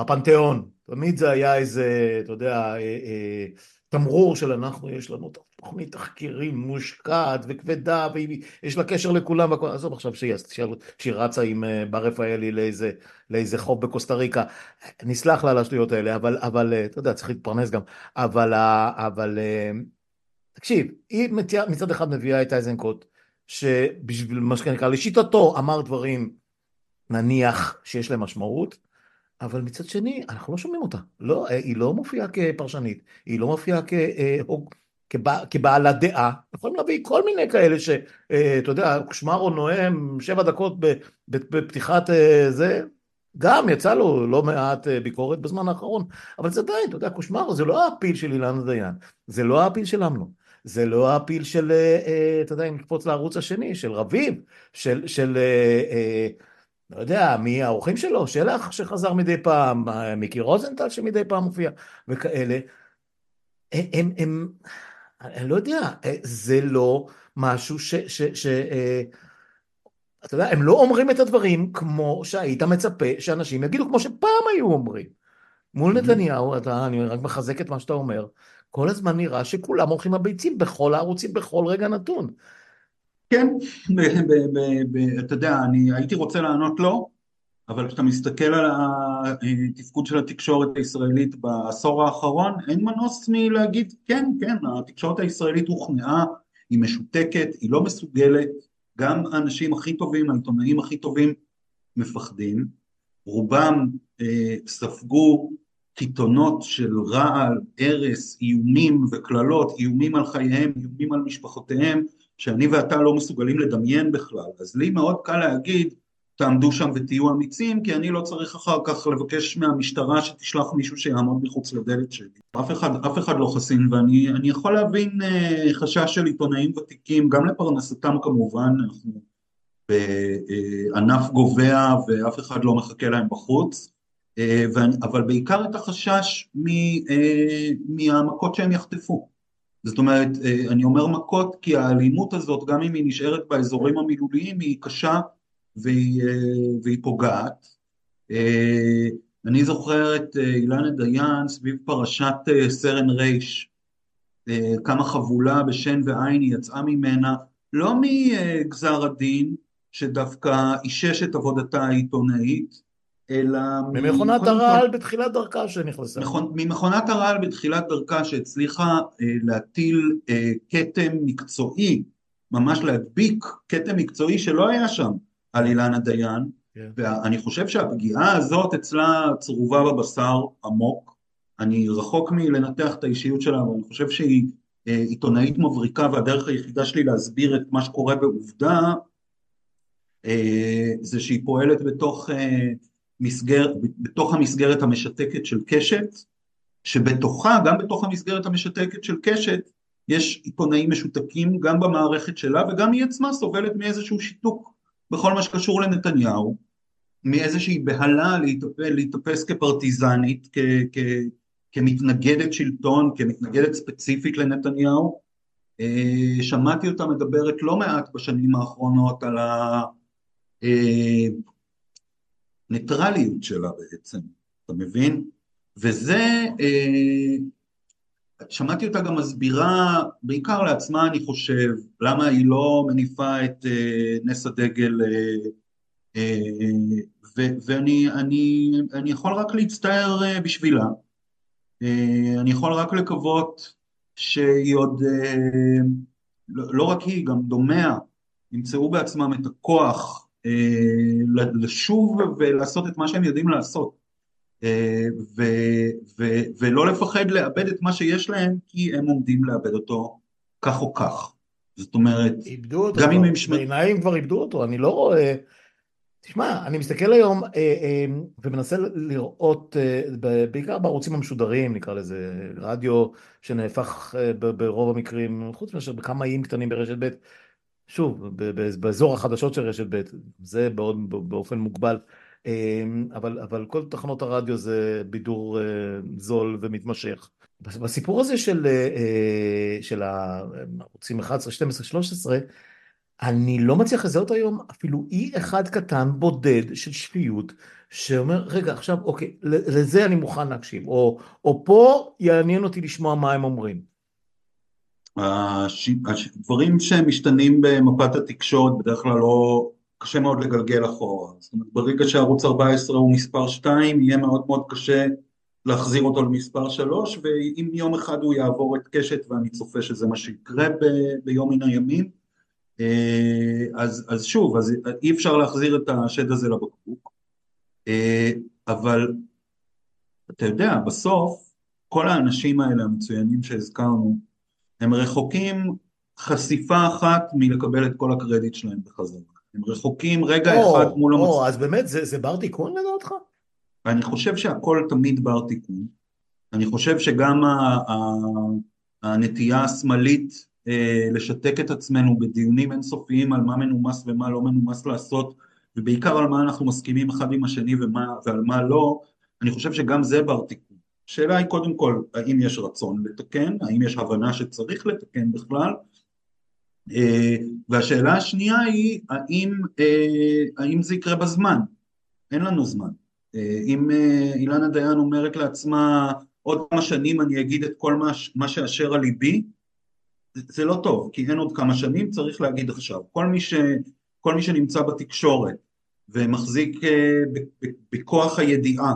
בפנתיאון, תמיד זה היה איזה, אתה יודע, תמרור של אנחנו, יש לנו תוכנית תחקירים מושקעת וכבדה, ויש לה קשר לכולם, והכל, עזוב עכשיו שהיא, שהיא רצה עם אה, בר רפאלי לאיזה, לאיזה חוב בקוסטה ריקה, נסלח לה על השטויות האלה, אבל, אבל אתה יודע, צריך להתפרנס גם, אבל, אבל תקשיב, היא מצד אחד מביאה את איזנקוט, שבשביל מה שנקרא, לשיטתו אמר דברים נניח שיש להם משמעות, אבל מצד שני, אנחנו לא שומעים אותה. לא, היא לא מופיעה כפרשנית, היא לא מופיעה כ, אה, כבע, כבעלת דעה. יכולים להביא כל מיני כאלה שאתה אה, יודע, קושמרו נואם שבע דקות בפתיחת אה, זה, גם יצא לו לא מעט ביקורת בזמן האחרון, אבל זה עדיין, אתה יודע, קושמרו זה לא הפיל של אילנה דיין, זה לא הפיל של אמנון. זה לא הפיל של, אתה יודע, אם נקפוץ לערוץ השני, של רביב, של, של לא יודע, מי האורחים שלו, שלח שחזר מדי פעם, מיקי רוזנטל שמדי פעם מופיע, וכאלה. הם, הם, אני לא יודע, זה לא משהו ש... ש, ש אה, אתה יודע, הם לא אומרים את הדברים כמו שהיית מצפה שאנשים יגידו, כמו שפעם היו אומרים. מול. נתניהו, אתה, אני רק מחזק את מה שאתה אומר, כל הזמן נראה שכולם הולכים הביצים בכל הערוצים, בכל רגע נתון. כן, אתה יודע, אני הייתי רוצה לענות לא, אבל כשאתה מסתכל על התפקוד של התקשורת הישראלית בעשור האחרון, אין מנוס מלהגיד כן, כן, התקשורת הישראלית הוכנעה, היא משותקת, היא לא מסוגלת, גם האנשים הכי טובים, העיתונאים הכי טובים מפחדים, רובם אה, ספגו קיתונות של רעל, הרס, איומים וקללות, איומים על חייהם, איומים על משפחותיהם, שאני ואתה לא מסוגלים לדמיין בכלל. אז לי מאוד קל להגיד, תעמדו שם ותהיו אמיצים, כי אני לא צריך אחר כך לבקש מהמשטרה שתשלח מישהו שיעמוד מחוץ לדלת שלי. אף אחד, אף אחד לא חסין, ואני יכול להבין אה, חשש של עיתונאים ותיקים, גם לפרנסתם כמובן, אנחנו בענף גובע ואף אחד לא מחכה להם בחוץ, אה, ואני, אבל בעיקר את החשש מ, אה, מהמכות שהם יחטפו. זאת אומרת, אה, אני אומר מכות כי האלימות הזאת, גם אם היא נשארת באזורים המילוליים, היא קשה והיא, אה, והיא פוגעת. אה, אני זוכר את אילנה דיין סביב פרשת סרן רייש, כמה חבולה בשן ועין היא יצאה ממנה, לא מגזר הדין שדווקא אישש את עבודתה העיתונאית, אלא... ממכונת הרעל בתחילת דרכה שנכנסה. ממכונת הרעל בתחילת דרכה שהצליחה אה, להטיל אה, כתם מקצועי, ממש להדביק כתם מקצועי שלא היה שם על אילנה דיין, כן. ואני חושב שהפגיעה הזאת אצלה צרובה בבשר עמוק. אני רחוק מלנתח את האישיות שלה, אבל אני חושב שהיא אה, עיתונאית מבריקה, והדרך היחידה שלי להסביר את מה שקורה בעובדה, אה, זה שהיא פועלת בתוך... אה, מסגר, בתוך המסגרת המשתקת של קשת, שבתוכה, גם בתוך המסגרת המשתקת של קשת, יש עיתונאים משותקים גם במערכת שלה וגם היא עצמה סובלת מאיזשהו שיתוק בכל מה שקשור לנתניהו, מאיזושהי בהלה להתאפס, להתאפס כפרטיזנית, כ, כ, כמתנגדת שלטון, כמתנגדת ספציפית לנתניהו. אה, שמעתי אותה מדברת לא מעט בשנים האחרונות על הניטרליות שלה בעצם, אתה מבין? וזה, אה, שמעתי אותה גם מסבירה, בעיקר לעצמה אני חושב, למה היא לא מניפה את אה, נס הדגל ואני אני, אני יכול רק להצטער בשבילה, אני יכול רק לקוות שהיא עוד, לא, לא רק היא, גם דומיה, ימצאו בעצמם את הכוח לשוב ולעשות את מה שהם יודעים לעשות. ו, ו, ולא לפחד לאבד את מה שיש להם כי הם עומדים לאבד אותו כך או כך. זאת אומרת, גם אם הם... בעיניי הם כבר איבדו אותו, אני לא רואה... תשמע, אני מסתכל היום אה, אה, ומנסה לראות, אה, בעיקר בערוצים המשודרים, נקרא לזה, רדיו שנהפך ברוב המקרים, חוץ מאשר בכמה איים קטנים ברשת ב', שוב, באזור החדשות של רשת ב', זה באופן מוגבל, אבל, אבל כל תחנות הרדיו זה בידור זול ומתמשך. בסיפור הזה של, של הערוצים 11, 12, 13, אני לא מצליח לזהות היום אפילו אי אחד קטן בודד של שפיות שאומר רגע עכשיו אוקיי לזה אני מוכן להקשיב או, או פה יעניין אותי לשמוע מה הם אומרים. הדברים שמשתנים במפת התקשורת בדרך כלל לא קשה מאוד לגלגל אחורה זאת אומרת ברגע שערוץ 14 הוא מספר 2 יהיה מאוד מאוד קשה להחזיר אותו למספר 3 ואם יום אחד הוא יעבור את קשת ואני צופה שזה מה שיקרה ב, ביום מן הימים אה, אז, אז שוב, אז אי אפשר להחזיר את השד הזה לבקבוק, אה, אבל אתה יודע, בסוף כל האנשים האלה המצוינים שהזכרנו, הם רחוקים חשיפה אחת מלקבל את כל הקרדיט שלהם בחזרה. הם רחוקים רגע או, אחד מול המצב. או, אז באמת זה, זה בר תיקון לדעתך? אני חושב שהכל תמיד בר תיקון. אני חושב שגם הנטייה השמאלית אה, לשתק את עצמנו בדיונים אינסופיים על מה מנומס ומה לא מנומס לעשות ובעיקר על מה אנחנו מסכימים אחד עם השני ומה, ועל מה לא, אני חושב שגם זה בר תיקון. השאלה היא קודם כל האם יש רצון לתקן, האם יש הבנה שצריך לתקן בכלל והשאלה השנייה היא האם, אה, האם זה יקרה בזמן, אין לנו זמן. אם אילנה דיין אומרת לעצמה עוד כמה שנים אני אגיד את כל מה, מה שאשר על ליבי זה לא טוב, כי אין עוד כמה שנים, צריך להגיד עכשיו. כל מי, ש, כל מי שנמצא בתקשורת ומחזיק אה, בכוח הידיעה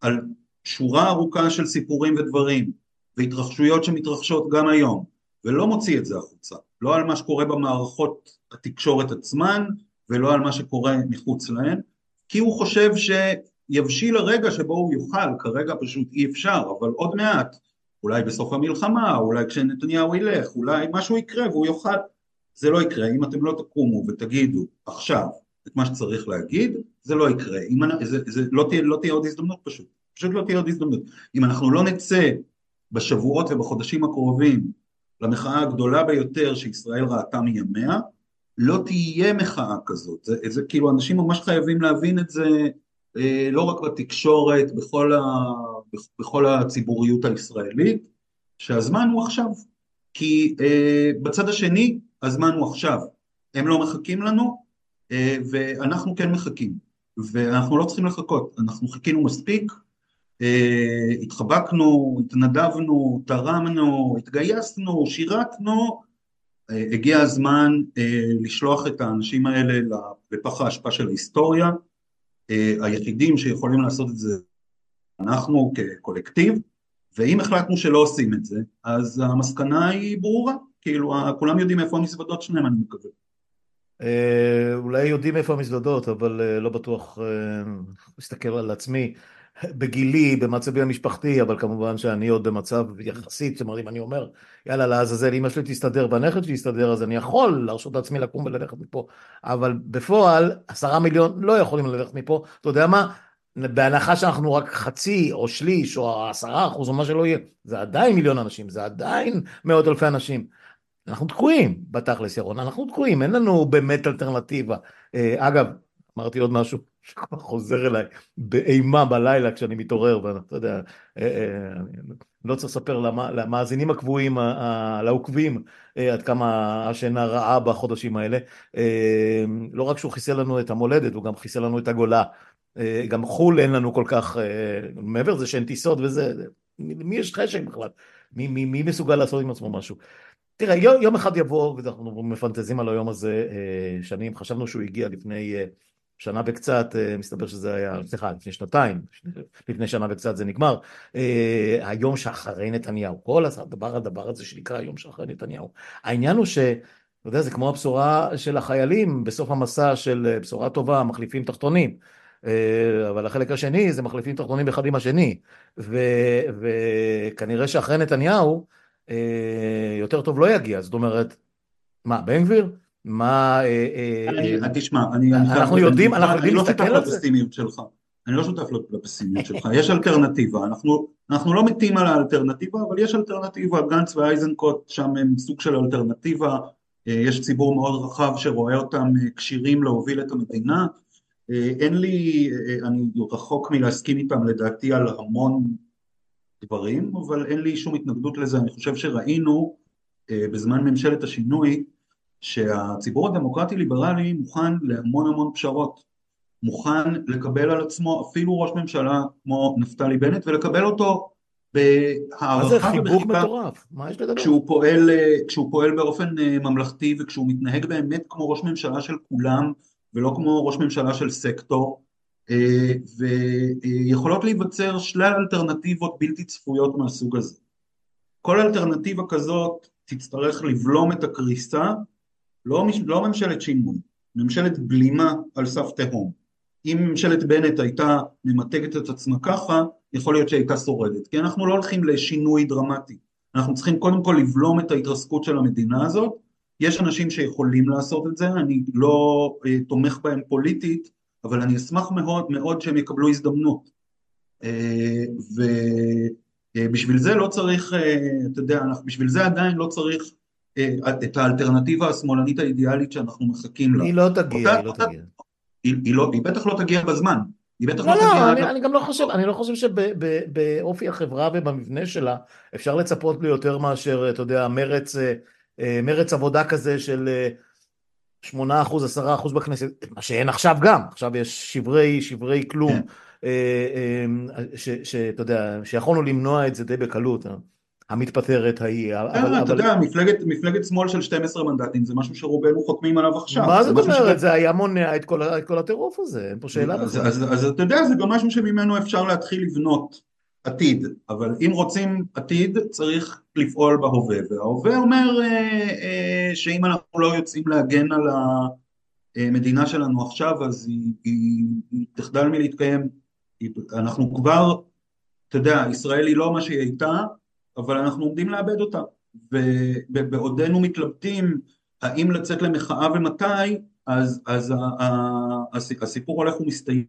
על שורה ארוכה של סיפורים ודברים והתרחשויות שמתרחשות גם היום, ולא מוציא את זה החוצה, לא על מה שקורה במערכות התקשורת עצמן ולא על מה שקורה מחוץ להן, כי הוא חושב שיבשיל הרגע שבו הוא יוכל, כרגע פשוט אי אפשר, אבל עוד מעט אולי בסוף המלחמה, אולי כשנתניהו ילך, אולי משהו יקרה והוא יוכל, זה לא יקרה, אם אתם לא תקומו ותגידו עכשיו את מה שצריך להגיד, זה לא יקרה, אם, זה, זה לא, תהיה, לא תהיה עוד הזדמנות פשוט, פשוט לא תהיה עוד הזדמנות, אם אנחנו לא נצא בשבועות ובחודשים הקרובים למחאה הגדולה ביותר שישראל ראתה מימיה, לא תהיה מחאה כזאת, זה, זה כאילו אנשים ממש חייבים להבין את זה אה, לא רק בתקשורת, בכל, ה, בכל הציבוריות הישראלית, שהזמן הוא עכשיו. כי אה, בצד השני הזמן הוא עכשיו. הם לא מחכים לנו אה, ואנחנו כן מחכים. ואנחנו לא צריכים לחכות, אנחנו חיכינו מספיק, התחבקנו, התנדבנו, תרמנו, התגייסנו, שירתנו, אה, הגיע הזמן אה, לשלוח את האנשים האלה לפח האשפה של ההיסטוריה. אה, היחידים שיכולים לעשות את זה אנחנו כקולקטיב, ואם החלטנו שלא עושים את זה, אז המסקנה היא ברורה, כאילו כולם יודעים איפה המזוודות שלהם אני מקווה. אה, אולי יודעים איפה המזוודות, אבל אה, לא בטוח, מסתכל על עצמי, בגילי, במצבי המשפחתי, אבל כמובן שאני עוד במצב יחסית, זאת אומרת, אם אני אומר, יאללה, לעזאזל, אמא שלי תסתדר והנכד שלי יסתדר, אז אני יכול להרשות לעצמי לקום וללכת מפה, אבל בפועל, עשרה מיליון לא יכולים ללכת מפה, אתה יודע מה? בהנחה שאנחנו רק חצי או שליש או עשרה אחוז או מה שלא יהיה, זה עדיין מיליון אנשים, זה עדיין מאות אלפי אנשים. אנחנו תקועים בתכלס ירון, אנחנו תקועים, אין לנו באמת אלטרנטיבה. אה, אגב, אמרתי עוד משהו חוזר אליי באימה בלילה כשאני מתעורר, ואתה יודע, אה, אה, אני לא צריך לספר למאזינים הקבועים, לעוקבים, אה, עד כמה השינה רעה בחודשים האלה. לא רק שהוא חיסל לנו את המולדת, הוא גם חיסל לנו את הגולה. גם חו"ל אין לנו כל כך, מעבר לזה שאין טיסות וזה, מי יש חשק בכלל? מי, מי, מי מסוגל לעשות עם עצמו משהו? תראה, יום אחד יבוא, ואנחנו מפנטזים על היום הזה שנים, חשבנו שהוא הגיע לפני שנה וקצת, אה, מסתבר שזה היה, סליחה, לפני שנתיים, לפני שנה וקצת זה נגמר, אה, היום שאחרי נתניהו, כל הדבר, הדבר הזה שנקרא היום שאחרי נתניהו. העניין הוא ש... אתה יודע, זה כמו הבשורה של החיילים בסוף המסע של אה, בשורה טובה, מחליפים תחתונים. אבל החלק השני זה מחליפים תחתונים אחד עם השני. ו, וכנראה שאחרי נתניהו יותר טוב לא יגיע. זאת אומרת, מה, בן גביר? מה... אה, אה, אה, תשמע. אנחנו יודעים, אנחנו יודעים לא להסתכל על זה? אני לא שותף לפסימיות שלך, יש אלטרנטיבה, אנחנו, אנחנו לא מתים על האלטרנטיבה, אבל יש אלטרנטיבה, גנץ ואייזנקוט שם הם סוג של אלטרנטיבה, יש ציבור מאוד רחב שרואה אותם כשירים להוביל את המדינה, אין לי, אני רחוק מלהסכים איתם לדעתי על המון דברים, אבל אין לי שום התנגדות לזה, אני חושב שראינו בזמן ממשלת השינוי שהציבור הדמוקרטי ליברלי מוכן להמון המון פשרות, מוכן לקבל על עצמו אפילו ראש ממשלה כמו נפתלי בנט ולקבל אותו בהערכה מה זה חיבוק מטורף? מה יש לדבר? כשהוא פועל, כשהוא פועל באופן אה, ממלכתי וכשהוא מתנהג באמת כמו ראש ממשלה של כולם ולא כמו ראש ממשלה של סקטור אה, ויכולות להיווצר שלל אלטרנטיבות בלתי צפויות מהסוג הזה. כל אלטרנטיבה כזאת תצטרך לבלום את הקריסה לא, לא ממשלת שינוי, ממשלת בלימה על סף תהום. אם ממשלת בנט הייתה ממתגת את עצמה ככה, יכול להיות שהייתה שורדת. כי אנחנו לא הולכים לשינוי דרמטי. אנחנו צריכים קודם כל לבלום את ההתרסקות של המדינה הזאת. יש אנשים שיכולים לעשות את זה, אני לא uh, תומך בהם פוליטית, אבל אני אשמח מאוד מאוד שהם יקבלו הזדמנות. Uh, ובשביל uh, זה לא צריך, uh, אתה יודע, בשביל זה עדיין לא צריך אה, את האלטרנטיבה השמאלנית האידיאלית שאנחנו מחכים לה. היא לא תגיע, היא לא תגיע. היא, היא, לא, היא בטח לא תגיע בזמן. היא בטח לא, לא, לא תגיע... אני, אני גם לא חושב, אני לא חושב שבאופי החברה ובמבנה שלה אפשר לצפות ליותר מאשר, אתה יודע, מרץ, אה, אה, מרץ עבודה כזה של 8%, 10% בכנסת, מה שאין עכשיו גם, עכשיו יש שברי, שברי כלום, כן. שאתה יודע, שיכולנו למנוע את זה די בקלות. המתפטרת ההיא. כן, אתה יודע, מפלגת שמאל של 12 מנדטים זה משהו שרובנו חותמים עליו עכשיו. מה זאת אומרת? זה היה מונע את כל הטירוף הזה, אין פה שאלה בכלל. אז אתה יודע, זה גם משהו שממנו אפשר להתחיל לבנות עתיד, אבל אם רוצים עתיד צריך לפעול בהווה, וההווה אומר אה, אה, שאם אנחנו לא יוצאים להגן על המדינה שלנו עכשיו, אז היא תחדל מלהתקיים. אנחנו כבר, אתה יודע, ישראל היא לא מה שהיא הייתה, אבל אנחנו עומדים לאבד אותה. ובעודנו מתלבטים האם לצאת למחאה ומתי, אז, אז הסיפור הולך ומסתיים.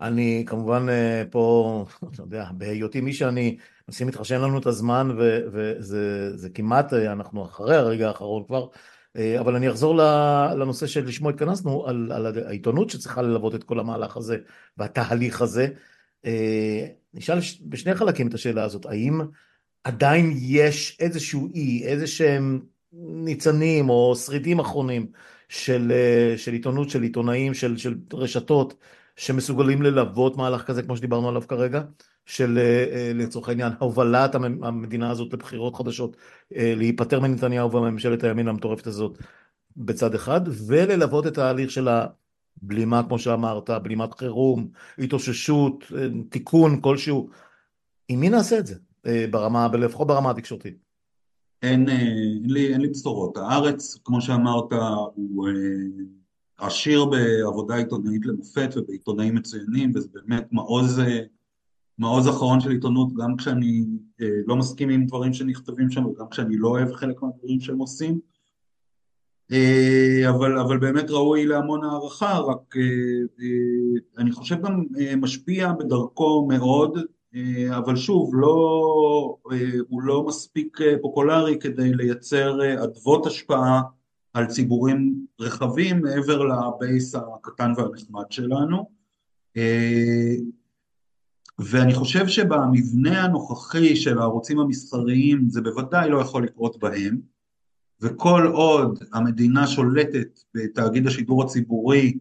אני כמובן אה, פה, אתה יודע, בהיותי מי שאני, מנסים להתחשן לנו את הזמן וזה כמעט, אה, אנחנו אחרי הרגע האחרון כבר, אה, אבל אני אחזור לנושא שלשמו התכנסנו, על, על העיתונות שצריכה ללוות את כל המהלך הזה והתהליך הזה. נשאל בשני חלקים את השאלה הזאת, האם עדיין יש איזשהו אי, איזה שהם ניצנים או שרידים אחרונים של, אה, של עיתונות, של עיתונאים, של, של רשתות שמסוגלים ללוות מהלך כזה כמו שדיברנו עליו כרגע, של אה, אה, לצורך העניין הובלת המדינה הזאת לבחירות חדשות, להיפטר מנתניהו וממשלת הימין המטורפת הזאת בצד אחד, וללוות את ההליך של הבלימה, כמו שאמרת, בלימת חירום, התאוששות, תיקון כלשהו. עם מי נעשה את זה? אה, ברמה, לפחות ברמה התקשורתית? אין, אה, אין, לי, אין לי בשורות. הארץ, כמו שאמרת, הוא אה, עשיר בעבודה עיתונאית למופת ובעיתונאים מצוינים, וזה באמת מעוז, מעוז אחרון של עיתונות, גם כשאני לא מסכים עם דברים שנכתבים שם וגם כשאני לא אוהב חלק מהדברים שהם עושים. אבל, אבל באמת ראוי להמון הערכה, רק אני חושב גם משפיע בדרכו מאוד אה, אבל שוב, לא, אה, הוא לא מספיק אה, פופולרי כדי לייצר אדוות השפעה על ציבורים רחבים מעבר לבייס הקטן והנחמד שלנו. ואני חושב שבמבנה הנוכחי של הערוצים המסחריים זה בוודאי לא יכול לקרות בהם, וכל עוד המדינה שולטת בתאגיד השידור הציבורי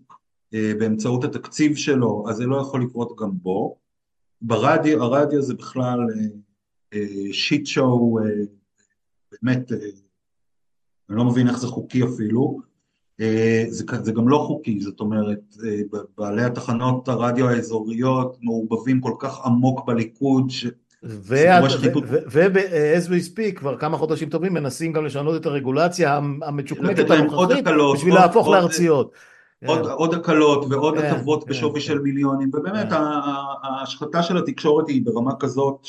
באמצעות התקציב שלו, אז זה לא יכול לקרות גם בו. ברדיו, הרדיו זה בכלל שיט שואו, באמת, אני לא מבין איך זה חוקי אפילו. זה, זה גם לא חוקי, זאת אומרת, בעלי התחנות הרדיו האזוריות מעורבבים כל כך עמוק בליכוד, ש... ו-as we speak כבר כמה חודשים טובים מנסים גם לשנות את הרגולציה המצ'וקמקת הנוכחית בשביל להפוך לארציות. עוד, עוד הקלות ועוד כן, הטבות כן, בשווי כן. של מיליונים, ובאמת כן. ההשחתה של התקשורת היא ברמה כזאת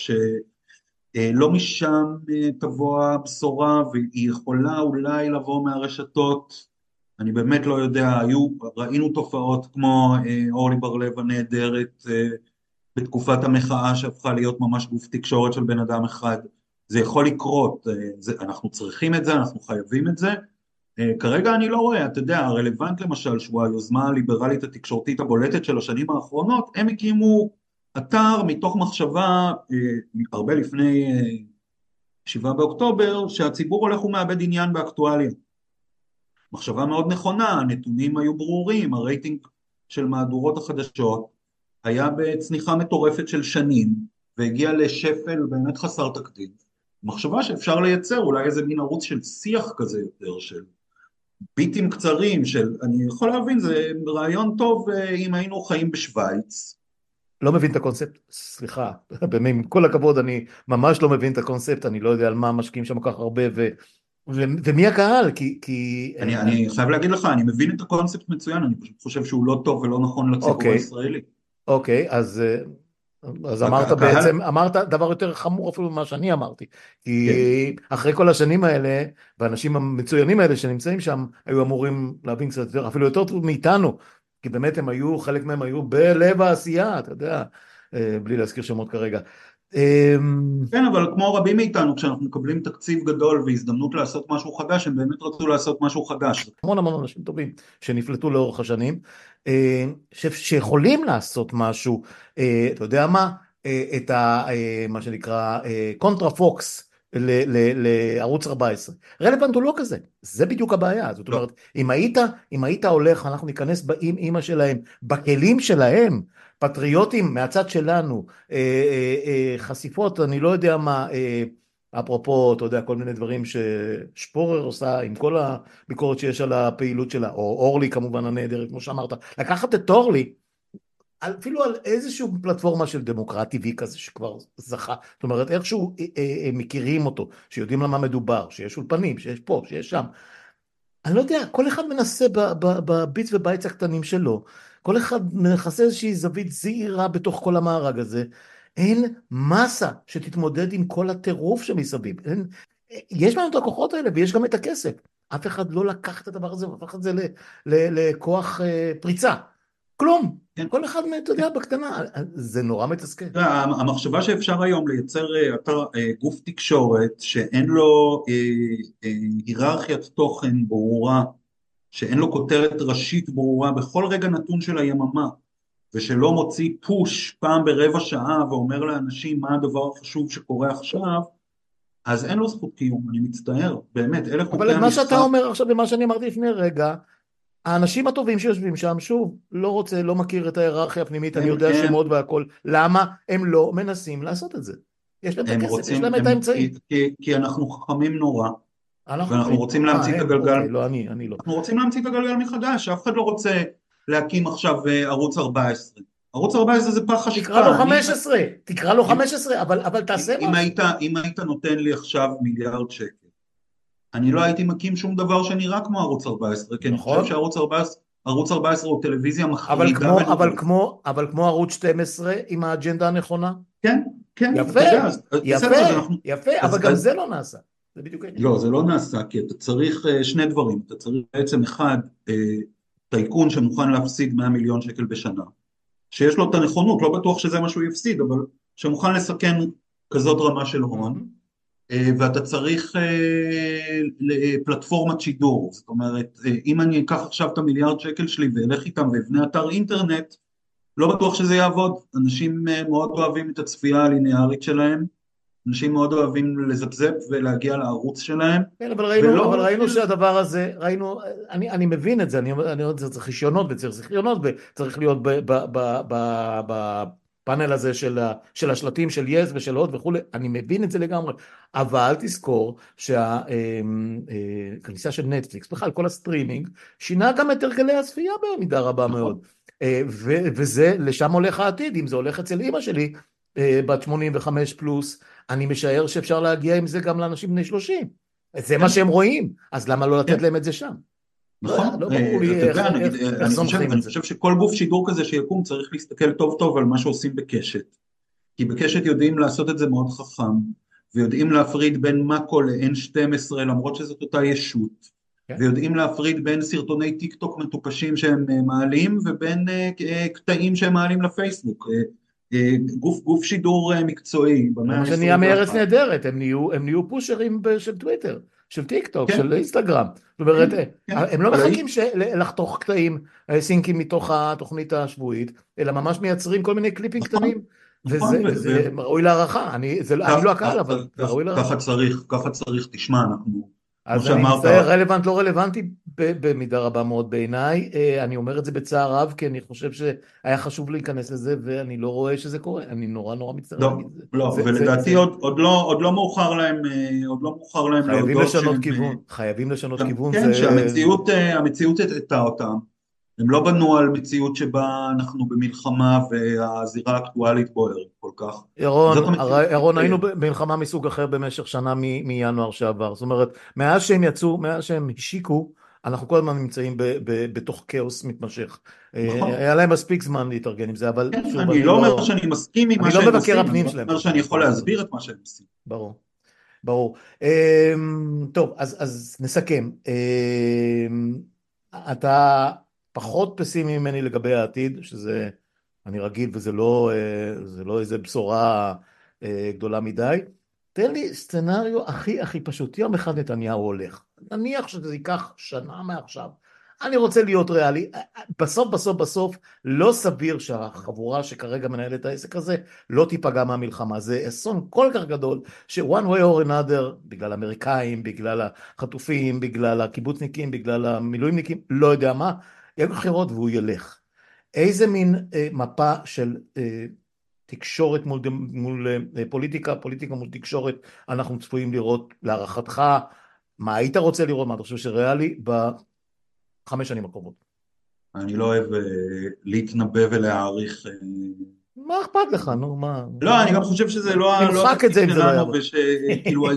שלא משם תבוא הבשורה, והיא יכולה אולי לבוא מהרשתות, אני באמת לא יודע, היו, ראינו תופעות כמו אורלי בר-לב הנהדרת בתקופת המחאה שהפכה להיות ממש גוף תקשורת של בן אדם אחד, זה יכול לקרות, זה, אנחנו צריכים את זה, אנחנו חייבים את זה, אה, כרגע אני לא רואה, אתה יודע, הרלוונט למשל, שהוא היוזמה הליברלית התקשורתית הבולטת של השנים האחרונות, הם הקימו אתר מתוך מחשבה אה, הרבה לפני אה, שבעה באוקטובר, שהציבור הולך ומאבד עניין באקטואליה. מחשבה מאוד נכונה, הנתונים היו ברורים, הרייטינג של מהדורות החדשות היה בצניחה מטורפת של שנים, והגיע לשפל באמת חסר תקדים. מחשבה שאפשר לייצר אולי איזה מין ערוץ של שיח כזה יותר, של ביטים קצרים של, אני יכול להבין, זה רעיון טוב אה, אם היינו חיים בשוויץ. לא מבין את הקונספט, סליחה, עם כל הכבוד, אני ממש לא מבין את הקונספט, אני לא יודע על מה משקיעים שם כל כך הרבה, ו, ו, ומי הקהל, כי... כי... אני, אני חייב להגיד לך, אני מבין את הקונספט מצוין, אני פשוט חושב שהוא לא טוב ולא נכון לציבור okay. אוקיי. הישראלי. אוקיי, okay, אז אה, אז אמרת הקהל... בעצם, אמרת דבר יותר חמור אפילו ממה שאני אמרתי. כי כן. אחרי כל השנים האלה, והאנשים המצוינים האלה שנמצאים שם, היו אמורים להבין קצת יותר, אפילו יותר טוב מאיתנו. כי באמת הם היו, חלק מהם היו בלב העשייה, אתה יודע, אה, בלי להזכיר שמות כרגע. אמ, כן, אבל כמו רבים מאיתנו, כשאנחנו מקבלים תקציב גדול והזדמנות לעשות משהו חדש, הם באמת רצו לעשות משהו חדש. המון המון אנשים טובים שנפלטו לאורך השנים, אה, שיכולים לעשות משהו, אה, אתה יודע מה, אה, את ה, מה שנקרא קונטרה פוקס. לערוץ 14. רלוונט הוא לא כזה, זה בדיוק הבעיה, זאת לא. אומרת, אם היית, אם היית הולך, אנחנו ניכנס עם אימא שלהם, בכלים שלהם, פטריוטים מהצד שלנו, אה, אה, אה, חשיפות, אני לא יודע מה, אפרופו, אתה יודע, כל מיני דברים ששפורר עושה עם כל הביקורת שיש על הפעילות שלה, או אורלי כמובן הנהדרת, כמו שאמרת, לקחת את אורלי, אפילו על איזושהי פלטפורמה של DemocraTV כזה שכבר זכה, זאת אומרת איכשהו הם מכירים אותו, שיודעים למה מדובר, שיש אולפנים, שיש פה, שיש שם. אני לא יודע, כל אחד מנסה ב bit ו bytes הקטנים שלו כל אחד מנכסה איזושהי זווית זעירה בתוך כל המארג הזה. אין מסה שתתמודד עם כל הטירוף שמסביב. אין, יש לנו את הכוחות האלה ויש גם את הכסף. אף אחד לא לקח את הדבר הזה והפך את זה לכוח אה, פריצה. כלום. כן. כל אחד, אתה יודע, בקטנה. זה נורא מתסכל. המחשבה שאפשר היום לייצר אה, אתר, אה, גוף תקשורת שאין לו היררכיית תוכן ברורה שאין לו כותרת ראשית ברורה בכל רגע נתון של היממה ושלא מוציא פוש פעם ברבע שעה ואומר לאנשים מה הדבר החשוב שקורה עכשיו אז אין לו זכות קיום, אני מצטער, באמת, אלה חוקי המשחק. אבל מה שאתה אומר עכשיו ומה שאני אמרתי לפני רגע, האנשים הטובים שיושבים שם, שוב, לא רוצה, לא מכיר את ההיררכיה הפנימית, אני יודע כן. שמות והכל, למה הם לא מנסים לעשות את זה? יש להם את הכסף, יש להם את האמצעים. כי, כי אנחנו חכמים נורא, ואנחנו רוצים להמציא את הגלגל, לא, אני, אני לא. אנחנו רוצים להמציא את הגלגל מחדש, אף אחד לא רוצה להקים עכשיו אה, ערוץ 14. ערוץ 14 זה פח השקעה. תקרא לו 15, תקרא לו 15, אבל תעשה משהו. אם היית נותן לי עכשיו מיליארד שקל, אני לא הייתי מקים שום דבר שנראה כמו ערוץ 14, כי אני חושב נכון. שערוץ 14... ערוץ 14 הוא טלוויזיה מחרידה. אבל כמו, אבל, כמו, אבל כמו ערוץ 12 עם האג'נדה הנכונה? כן, כן. יפה, יפה, יפה, אבל גם זה לא נעשה. זה בדיוק העניין. לא, זה לא נעשה, כי אתה צריך אה, שני דברים, אתה צריך בעצם אחד, אה, טייקון שמוכן להפסיד 100 מיליון שקל בשנה, שיש לו את הנכונות, לא בטוח שזה מה שהוא יפסיד, אבל שמוכן לסכן כזאת רמה של הון, אה, ואתה צריך פלטפורמת שידור, זאת אומרת, אם אני אקח עכשיו את המיליארד שקל שלי ואלך איתם ואבנה אתר אינטרנט, לא בטוח שזה יעבוד. אנשים מאוד אוהבים את הצפייה הליניארית שלהם, אנשים מאוד אוהבים לזפזפ ולהגיע לערוץ שלהם. כן, אבל ראינו, ולא... אבל ראינו שהדבר הזה, ראינו, אני, אני מבין את זה, אני אומר, צריך רישיונות וצריך זיכיונות וצריך להיות בפאנל הזה של, של השלטים של יס ושל הוט וכולי, אני מבין את זה לגמרי, אבל תזכור שהכניסה אה, אה, של נטפליקס, בכלל כל הסטרימינג, שינה גם את הרגלי הצפייה במידה רבה נכון. מאוד. אה, וזה, לשם הולך העתיד, אם זה הולך אצל אימא שלי, בת 85 פלוס, אני משער שאפשר להגיע עם זה גם לאנשים בני 30. זה מה כן. שהם רואים, אז למה לא לתת כן. להם את זה שם? נכון, לא ברור לי איך אני חושב שכל גוף שידור כזה שיקום צריך להסתכל טוב טוב על מה שעושים בקשת. כי בקשת יודעים לעשות את זה מאוד חכם, ויודעים להפריד בין מאקו ל-N12 למרות שזאת אותה ישות, כן. ויודעים להפריד בין סרטוני טיק טוק מטופשים שהם אה, מעלים ובין אה, אה, קטעים שהם מעלים לפייסבוק. גוף, גוף שידור מקצועי במאה ה-21. זה נהיה מארץ נהדרת, הם נהיו, הם נהיו פושרים של טוויטר, של טיק טוק, כן. של אינסטגרם. זאת אומרת, כן, כן. הם לא מחכים לחתוך קטעים, סינקים מתוך התוכנית השבועית, אלא ממש מייצרים כל מיני קליפים נכון. קטנים. נכון, וזה ראוי להערכה, אני לא הקהל, אבל זה ראוי להערכה. ככה צריך, ככה צריך, תשמע, אנחנו אז אני מצטער, רלוונט לא רלוונטי במידה רבה מאוד בעיניי, אה, אני אומר את זה בצער רב כי אני חושב שהיה חשוב להיכנס לזה ואני לא רואה שזה קורה, אני נורא נורא מצטער לא, להגיד את זה. לא, ולדעתי עוד לא, לא מאוחר להם, אה, עוד לא מאוחר להם חייבים לשנות כיוון, חייבים לשנות כיוון. כן, שהמציאות אה, הטעה אותם. הם לא בנו על מציאות שבה אנחנו במלחמה והזירה האקטואלית בוערת כל כך. ירון, ירון, היינו במלחמה מסוג אחר במשך שנה מינואר שעבר. זאת אומרת, מאז שהם יצאו, מאז שהם השיקו, אנחנו כל הזמן נמצאים בתוך כאוס מתמשך. נכון. היה להם מספיק זמן להתארגן עם זה, אבל כן, שוב, אני לא אומר שאני מסכים עם מה לא שהם עושים, אני אומר שאני יכול להסביר את מה שהם עושים. ברור. ברור. אמ, טוב, אז נסכם. אמ, אתה פחות פסימי ממני לגבי העתיד, שזה, אני רגיל וזה לא, אה, לא איזה בשורה אה, גדולה מדי. תן לי סצנריו הכי הכי פשוט, יום אחד נתניהו הולך. נניח שזה ייקח שנה מעכשיו. אני רוצה להיות ריאלי. בסוף בסוף בסוף לא סביר שהחבורה שכרגע מנהלת את העסק הזה לא תיפגע מהמלחמה. זה אסון כל כך גדול ש-one way or another, בגלל האמריקאים, בגלל החטופים, בגלל הקיבוצניקים, בגלל המילואימניקים, לא יודע מה, יהיו בחירות והוא ילך. איזה מין אה, מפה של אה, תקשורת מול, מול אה, פוליטיקה, פוליטיקה מול תקשורת, אנחנו צפויים לראות להערכתך, מה היית רוצה לראות, מה אתה חושב שריאלי, בחמש שנים הקרובות? אני לא אוהב אה, להתנבא ולהעריך. אה... מה אכפת לך, נו, מה? לא, אני גם חושב שזה לא... נמחק את זה אם זה לא יעבור. ושכאילו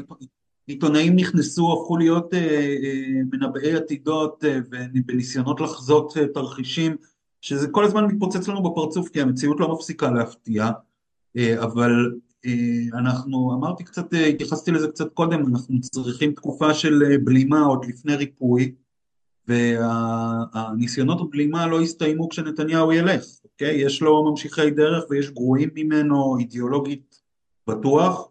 עיתונאים נכנסו, הפכו להיות אה, אה, מנבאי עתידות אה, בניסיונות לחזות תרחישים, שזה כל הזמן מתפוצץ לנו בפרצוף כי המציאות לא מפסיקה להפתיע, אבל אנחנו, אמרתי קצת, התייחסתי לזה קצת קודם, אנחנו צריכים תקופה של בלימה עוד לפני ריפוי, והניסיונות הבלימה לא יסתיימו כשנתניהו ילך, אוקיי? יש לו ממשיכי דרך ויש גרועים ממנו אידיאולוגית בטוח,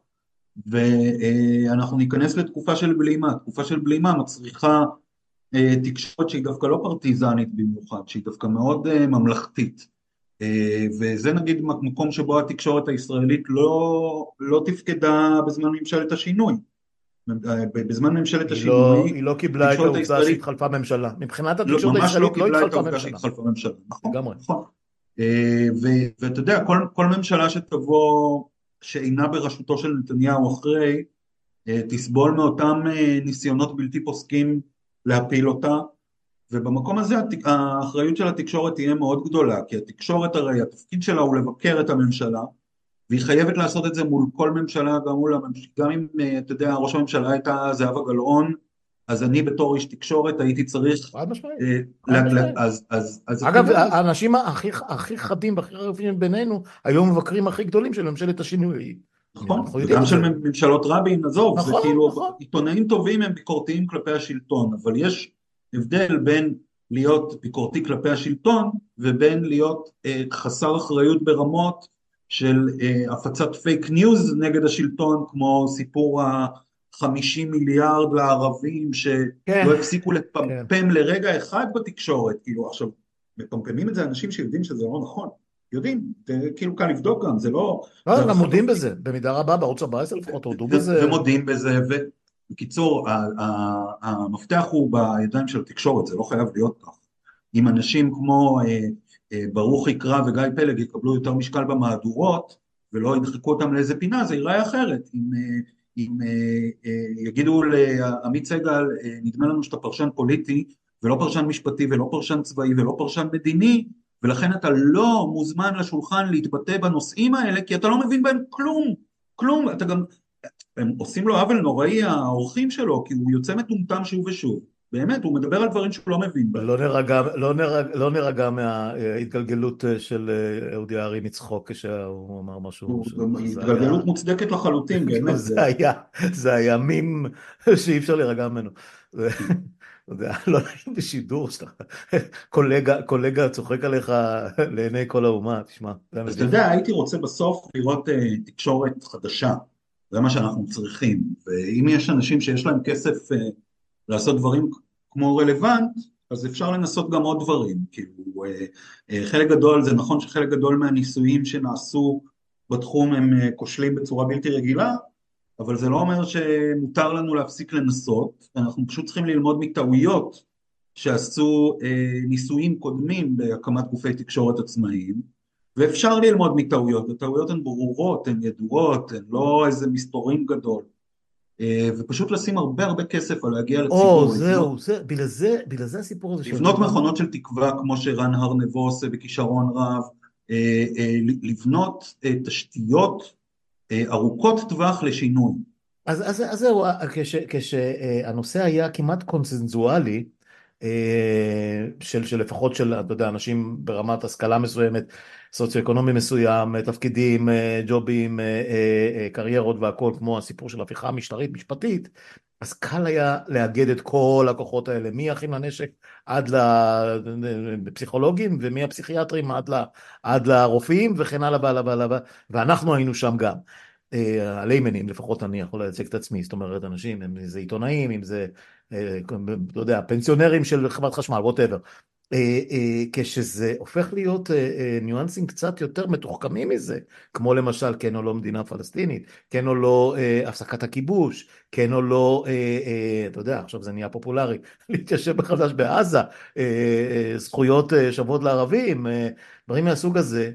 ואנחנו ניכנס לתקופה של בלימה, תקופה של בלימה מצריכה אה, תקשורת שהיא דווקא לא פרטיזנית במיוחד, שהיא דווקא מאוד אה, ממלכתית. אה, וזה נגיד מקום שבו התקשורת הישראלית לא, לא תפקדה בזמן ממשלת השינוי. בזמן ממשלת השינוי לא, היא לא קיבלה את העובדה הישראלית... שהתחלפה ממשלה. מבחינת לא, התקשורת לא, הישראלית לא, לא התחלפה ממשלה. ממשלה. נכון, נכון. ואתה יודע כל, כל ממשלה שתבוא שאינה בראשותו של נתניהו אחרי, אה, תסבול מאותם אה, ניסיונות בלתי פוסקים להפיל אותה, ובמקום הזה האחריות של התקשורת תהיה מאוד גדולה, כי התקשורת הרי התפקיד שלה הוא לבקר את הממשלה, והיא חייבת לעשות את זה מול כל ממשלה, גם מול הממשלה, גם אם אה, אתה יודע ראש הממשלה הייתה זהבה גלאון, אז אני בתור איש תקשורת הייתי צריך... חד משמעית. אגב, האנשים הכי חדים והכי רבים בינינו היו המבקרים הכי גדולים של ממשלת השינוי. נכון, וגם של ממשלות רבין, עזוב, זה נכון, כאילו, נכון. עיתונאים טובים הם ביקורתיים כלפי השלטון, אבל יש הבדל בין להיות ביקורתי כלפי השלטון ובין להיות אה, חסר אחריות ברמות של אה, הפצת פייק ניוז נגד השלטון, כמו סיפור ה... 50 מיליארד לערבים שלא כן, הפסיקו לפמפם כן. לרגע אחד בתקשורת, כאילו עכשיו מפמפמים את זה אנשים שיודעים שזה לא נכון, יודעים, כאילו קל לבדוק גם, זה לא... לא, גם מודים בזה, במידה רבה, בערוץ 14 לפחות הודו בזה. ומודים בזה, ובקיצור, המפתח הוא בידיים של התקשורת, זה לא חייב להיות כך. אם אנשים כמו ברוך קרא וגיא פלג יקבלו יותר משקל במהדורות, ולא ידחקו אותם לאיזה פינה, זה ייראה אחרת. אם, אם יגידו לעמית סגל, נדמה לנו שאתה פרשן פוליטי, ולא פרשן משפטי, ולא פרשן צבאי, ולא פרשן מדיני, ולכן אתה לא מוזמן לשולחן להתבטא בנושאים האלה, כי אתה לא מבין בהם כלום, כלום, אתה גם, הם עושים לו עוול נוראי האורחים שלו, כי הוא יוצא מטומטם שוב ושוב. באמת, הוא מדבר על דברים שהוא לא מבין בהם. לא נרגע, לא נרגע, לא נרגע מההתגלגלות של אודי ארי מצחוק כשהוא אמר משהו. התגלגלות מוצדקת לחלוטין, באמת. זה היה, זה היה מים שאי אפשר להירגע ממנו. יודע, לא נעים בשידור שאתה, קולגה, קולגה צוחק עליך לעיני כל האומה, תשמע. אז אתה יודע, הייתי רוצה בסוף לראות תקשורת חדשה, זה מה שאנחנו צריכים, ואם יש אנשים שיש להם כסף לעשות דברים כמו רלוונט, אז אפשר לנסות גם עוד דברים, כאילו חלק גדול, זה נכון שחלק גדול מהניסויים שנעשו בתחום הם כושלים בצורה בלתי רגילה, אבל זה לא אומר שמותר לנו להפסיק לנסות, אנחנו פשוט צריכים ללמוד מטעויות שעשו ניסויים קודמים בהקמת גופי תקשורת עצמאיים, ואפשר ללמוד מטעויות, הטעויות הן ברורות, הן ידועות, הן לא איזה מסתורים גדול. ופשוט לשים הרבה הרבה כסף על להגיע לציבור. או, זהו, זה, בגלל זה, בגלל זה הסיפור הזה. לבנות מכונות של תקווה כמו שרן הרנבו עושה בכישרון רב, לבנות תשתיות ארוכות טווח לשינוי. אז, אז, אז זהו, כש, כשהנושא היה כמעט קונסנזואלי, של, של לפחות של, אתה יודע, אנשים ברמת השכלה מסוימת, סוציו-אקונומי מסוים, תפקידים, ג'ובים, קריירות והכל, כמו הסיפור של הפיכה משטרית משפטית, אז קל היה לאגד את כל הכוחות האלה, מאחים לנשק עד לפסיכולוגים, ומהפסיכיאטרים עד, ל, עד לרופאים וכן הלאה והלאה והלאה, ואנחנו היינו שם גם. הליימנים, לפחות אני יכול לייצג את עצמי, זאת אומרת, אנשים, אם זה עיתונאים, אם זה, לא יודע, פנסיונרים של חברת חשמל, ווטאבר. כשזה הופך להיות ניואנסים קצת יותר מתוחכמים מזה, כמו למשל כן או לא מדינה פלסטינית, כן או לא הפסקת הכיבוש, כן או לא, אתה יודע, עכשיו זה נהיה פופולרי, להתיישב מחדש בעזה, זכויות שוות לערבים, דברים מהסוג הזה.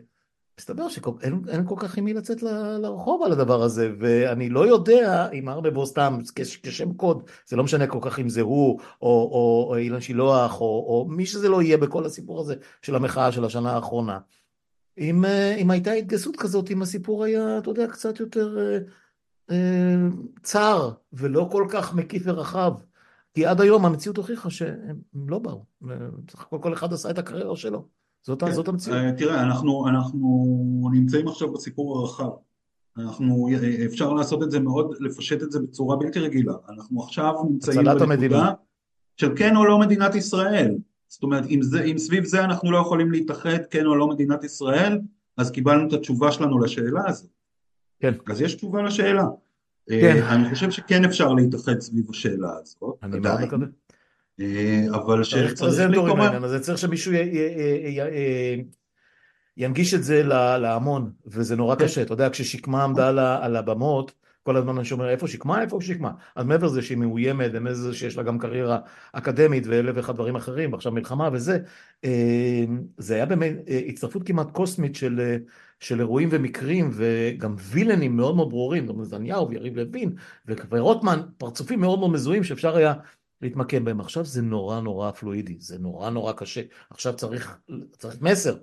מסתבר שאין כל כך עם מי לצאת לרחוב על הדבר הזה, ואני לא יודע אם ארבבו סתם כשם קוד, זה לא משנה כל כך אם זה הוא, או, או, או אילן שילוח, או, או מי שזה לא יהיה בכל הסיפור הזה של המחאה של השנה האחרונה. אם, אם הייתה התגייסות כזאת, אם הסיפור היה, אתה יודע, קצת יותר אה, אה, צר, ולא כל כך מקיף ורחב. כי עד היום המציאות הוכיחה שהם לא באו, בסך הכל כל אחד עשה את הקריירה שלו. זאת, כן. זאת המציאות. תראה, אנחנו, אנחנו נמצאים עכשיו בסיפור הרחב. אנחנו, אפשר לעשות את זה מאוד, לפשט את זה בצורה בלתי רגילה. אנחנו עכשיו נמצאים בנקודה של כן או לא מדינת ישראל. זאת אומרת, אם, זה, אם סביב זה אנחנו לא יכולים להתאחד, כן או לא מדינת ישראל, אז קיבלנו את התשובה שלנו לשאלה הזאת. כן. אז יש תשובה לשאלה. כן. אני חושב שכן אפשר להתאחד סביב השאלה הזאת. אני מאוד מקווה. אבל שצריך להתעורר. זה צריך שמישהו ינגיש את זה להמון, וזה נורא כן. קשה. אתה יודע, כששקמה עמדה על הבמות, כל הזמן אני שומע איפה שקמה, איפה שקמה. אז מעבר לזה שהיא מאוימת, ומעבר לזה שיש לה גם קריירה אקדמית ואלף ואחד דברים אחרים, ועכשיו מלחמה וזה, זה היה באמת הצטרפות כמעט קוסמית של, של אירועים ומקרים, וגם וילנים מאוד מאוד ברורים, אומרת, נתניהו ויריב לוין ורוטמן, פרצופים מאוד מאוד מזוהים שאפשר היה להתמקם בהם. עכשיו זה נורא נורא פלואידי, זה נורא נורא קשה. עכשיו צריך, צריך מסר.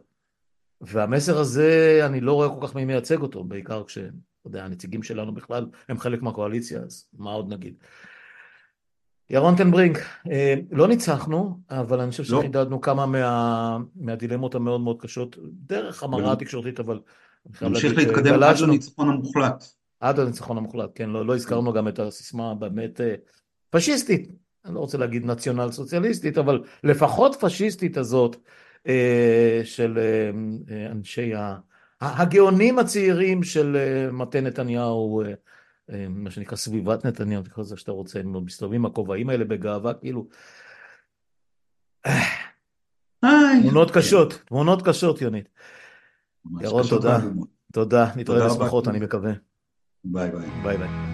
והמסר הזה, אני לא רואה כל כך מי מייצג אותו, בעיקר כש... אתה יודע, הנציגים שלנו בכלל הם חלק מהקואליציה, אז מה עוד נגיד? ירון טנברינק, אה, לא ניצחנו, אבל אני חושב לא. שחידדנו כמה מה, מהדילמות המאוד מאוד קשות, דרך המראה התקשורתית, אבל... נמשיך להתקדם עד לניצחון המוחלט. עד לניצחון המוחלט, כן, לא, לא הזכרנו גם את הסיסמה באמת אה, פשיסטית, אני לא רוצה להגיד נציונל סוציאליסטית, אבל לפחות פשיסטית הזאת אה, של אנשי הגאונים הצעירים של מטה נתניהו, מה שנקרא סביבת נתניהו, תקרא לזה שאתה רוצה, הם מסתובבים הכובעים האלה בגאווה, כאילו... תמונות קשות, תמונות קשות, יונית. ירון, תודה. תודה, נתראה בשמחות, אני מקווה. ביי ביי. ביי ביי.